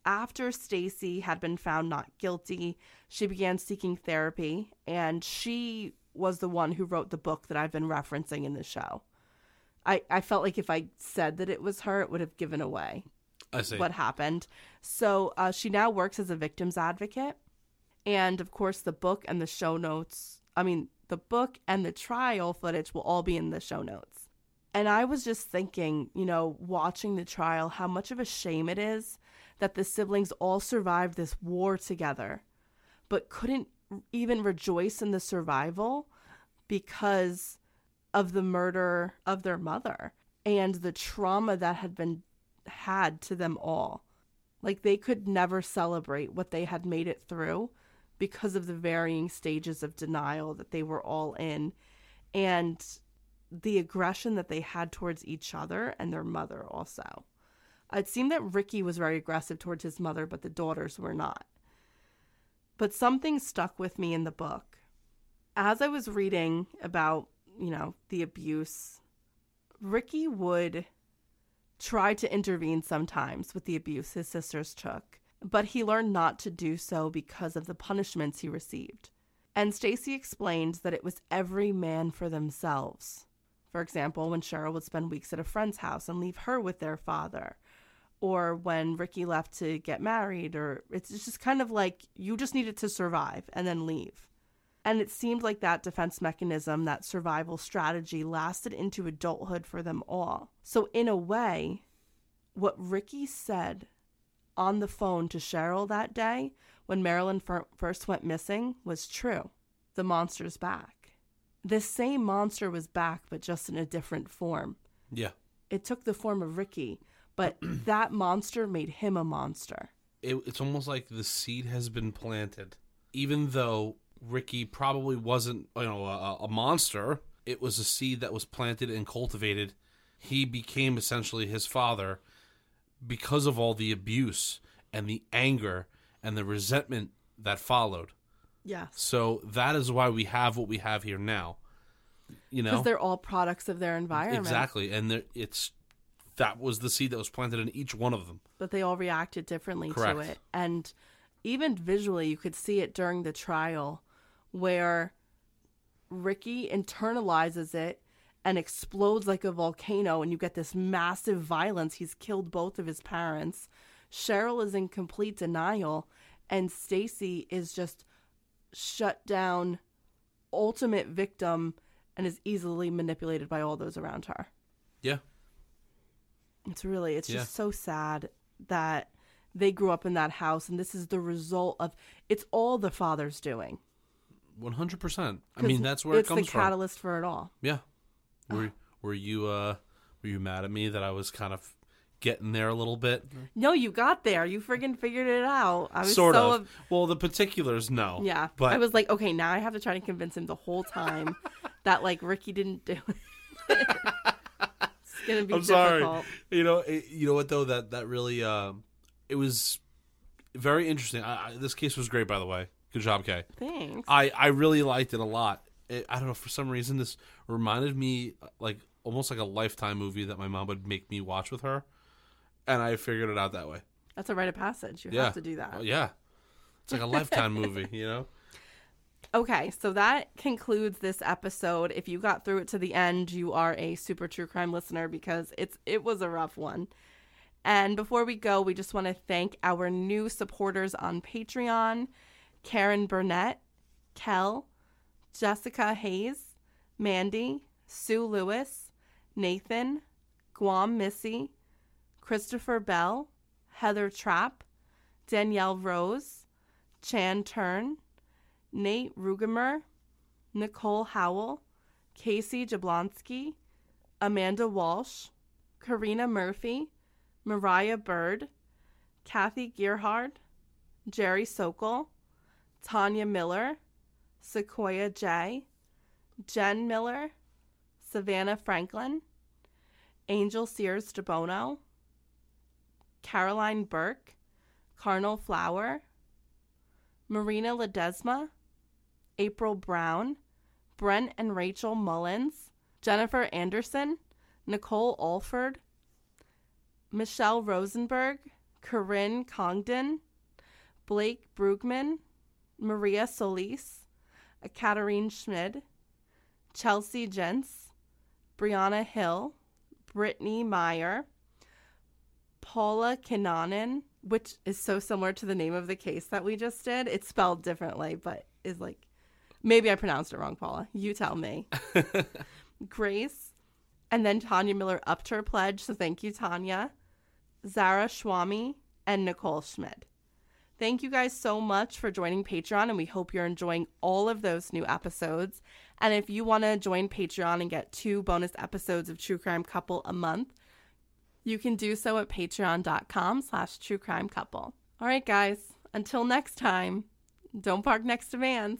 after Stacy had been found not guilty, she began seeking therapy and she was the one who wrote the book that I've been referencing in the show. I, I felt like if I said that it was her, it would have given away I see. what happened. So uh, she now works as a victim's advocate. And of course, the book and the show notes, I mean, the book and the trial footage will all be in the show notes. And I was just thinking, you know, watching the trial, how much of a shame it is that the siblings all survived this war together, but couldn't even rejoice in the survival because of the murder of their mother and the trauma that had been had to them all. Like they could never celebrate what they had made it through because of the varying stages of denial that they were all in and the aggression that they had towards each other and their mother also. It seemed that Ricky was very aggressive towards his mother, but the daughters were not. But something stuck with me in the book. As I was reading about, you know, the abuse, Ricky would try to intervene sometimes with the abuse his sisters took, but he learned not to do so because of the punishments he received. And Stacy explained that it was every man for themselves. For example, when Cheryl would spend weeks at a friend's house and leave her with their father, or when Ricky left to get married, or it's just kind of like you just needed to survive and then leave. And it seemed like that defense mechanism, that survival strategy, lasted into adulthood for them all. So, in a way, what Ricky said on the phone to Cheryl that day when Marilyn fir- first went missing was true. The monster's back. This same monster was back, but just in a different form. Yeah. It took the form of Ricky, but that monster made him a monster. It, it's almost like the seed has been planted. Even though Ricky probably wasn't, you know, a, a monster, it was a seed that was planted and cultivated. He became essentially his father because of all the abuse and the anger and the resentment that followed. Yeah. So that is why we have what we have here now. You know, Because they're all products of their environment. exactly, and it's that was the seed that was planted in each one of them. but they all reacted differently Correct. to it. And even visually, you could see it during the trial where Ricky internalizes it and explodes like a volcano, and you get this massive violence. He's killed both of his parents. Cheryl is in complete denial, and Stacy is just shut down, ultimate victim, and is easily manipulated by all those around her. Yeah, It's really, it's Yeah. just so sad that they grew up in that house, and this is the result of it's all the father's doing. one hundred percent. I mean, that's where it's it comes the from. catalyst for it all. Yeah. Were were you uh were you mad at me that I was kind of getting there a little bit? No, you got there. You friggin' figured it out. I was Sort so of. Well, the particulars, no. yeah. but I was like, okay, now I have to try to convince him the whole time that like Ricky didn't do it. it's gonna be I'm sorry. You know, it, you know what though that that really uh, it was very interesting. I, I, this case was great, by the way. Good job, Kay. Thanks. I I really liked it a lot. It, I don't know for some reason this reminded me uh, like almost like a lifetime movie that my mom would make me watch with her, and I figured it out that way. That's a rite of passage. You yeah, have to do that. Oh, yeah, it's like a lifetime movie, you know. Okay, so that concludes this episode. If you got through it to the end, you are a super true crime listener because it's it was a rough one. And before we go, we just want to thank our new supporters on Patreon, Karen Burnett, Kel, Jessica Hayes, Mandy, Sue Lewis, Nathan, Guam Missy, Christopher Bell, Heather Trapp, Danielle Rose, Chan Turn, Nate Rugemer, Nicole Howell, Casey Jablonski, Amanda Walsh, Karina Murphy, Mariah Bird, Kathy Gearhard, Jerry Sokol, Tanya Miller, Sequoia J, Jen Miller, Savannah Franklin, Angel Sears DeBono, Caroline Burke, Carnal Flower, Marina Ledesma, April Brown, Brent and Rachel Mullins, Jennifer Anderson, Nicole Alford, Michelle Rosenberg, Corinne Congdon, Blake Brugman, Maria Solis, Katarine Schmid, Chelsea Jentz, Brianna Hill, Brittany Meyer, Paula Kinanen, which is so similar to the name of the case that we just did. It's spelled differently, but is like maybe I pronounced it wrong, Paula. You tell me. Grace, And then Tanya Miller upped her pledge, so thank you, Tanya. Zara Schwami, and Nicole Schmid. Thank you guys so much for joining Patreon, and we hope you're enjoying all of those new episodes. And if you want to join Patreon and get two bonus episodes of True Crime Couple a month, you can do so at patreon.com slash true crime couple. All right, guys, until next time, don't park next to vans.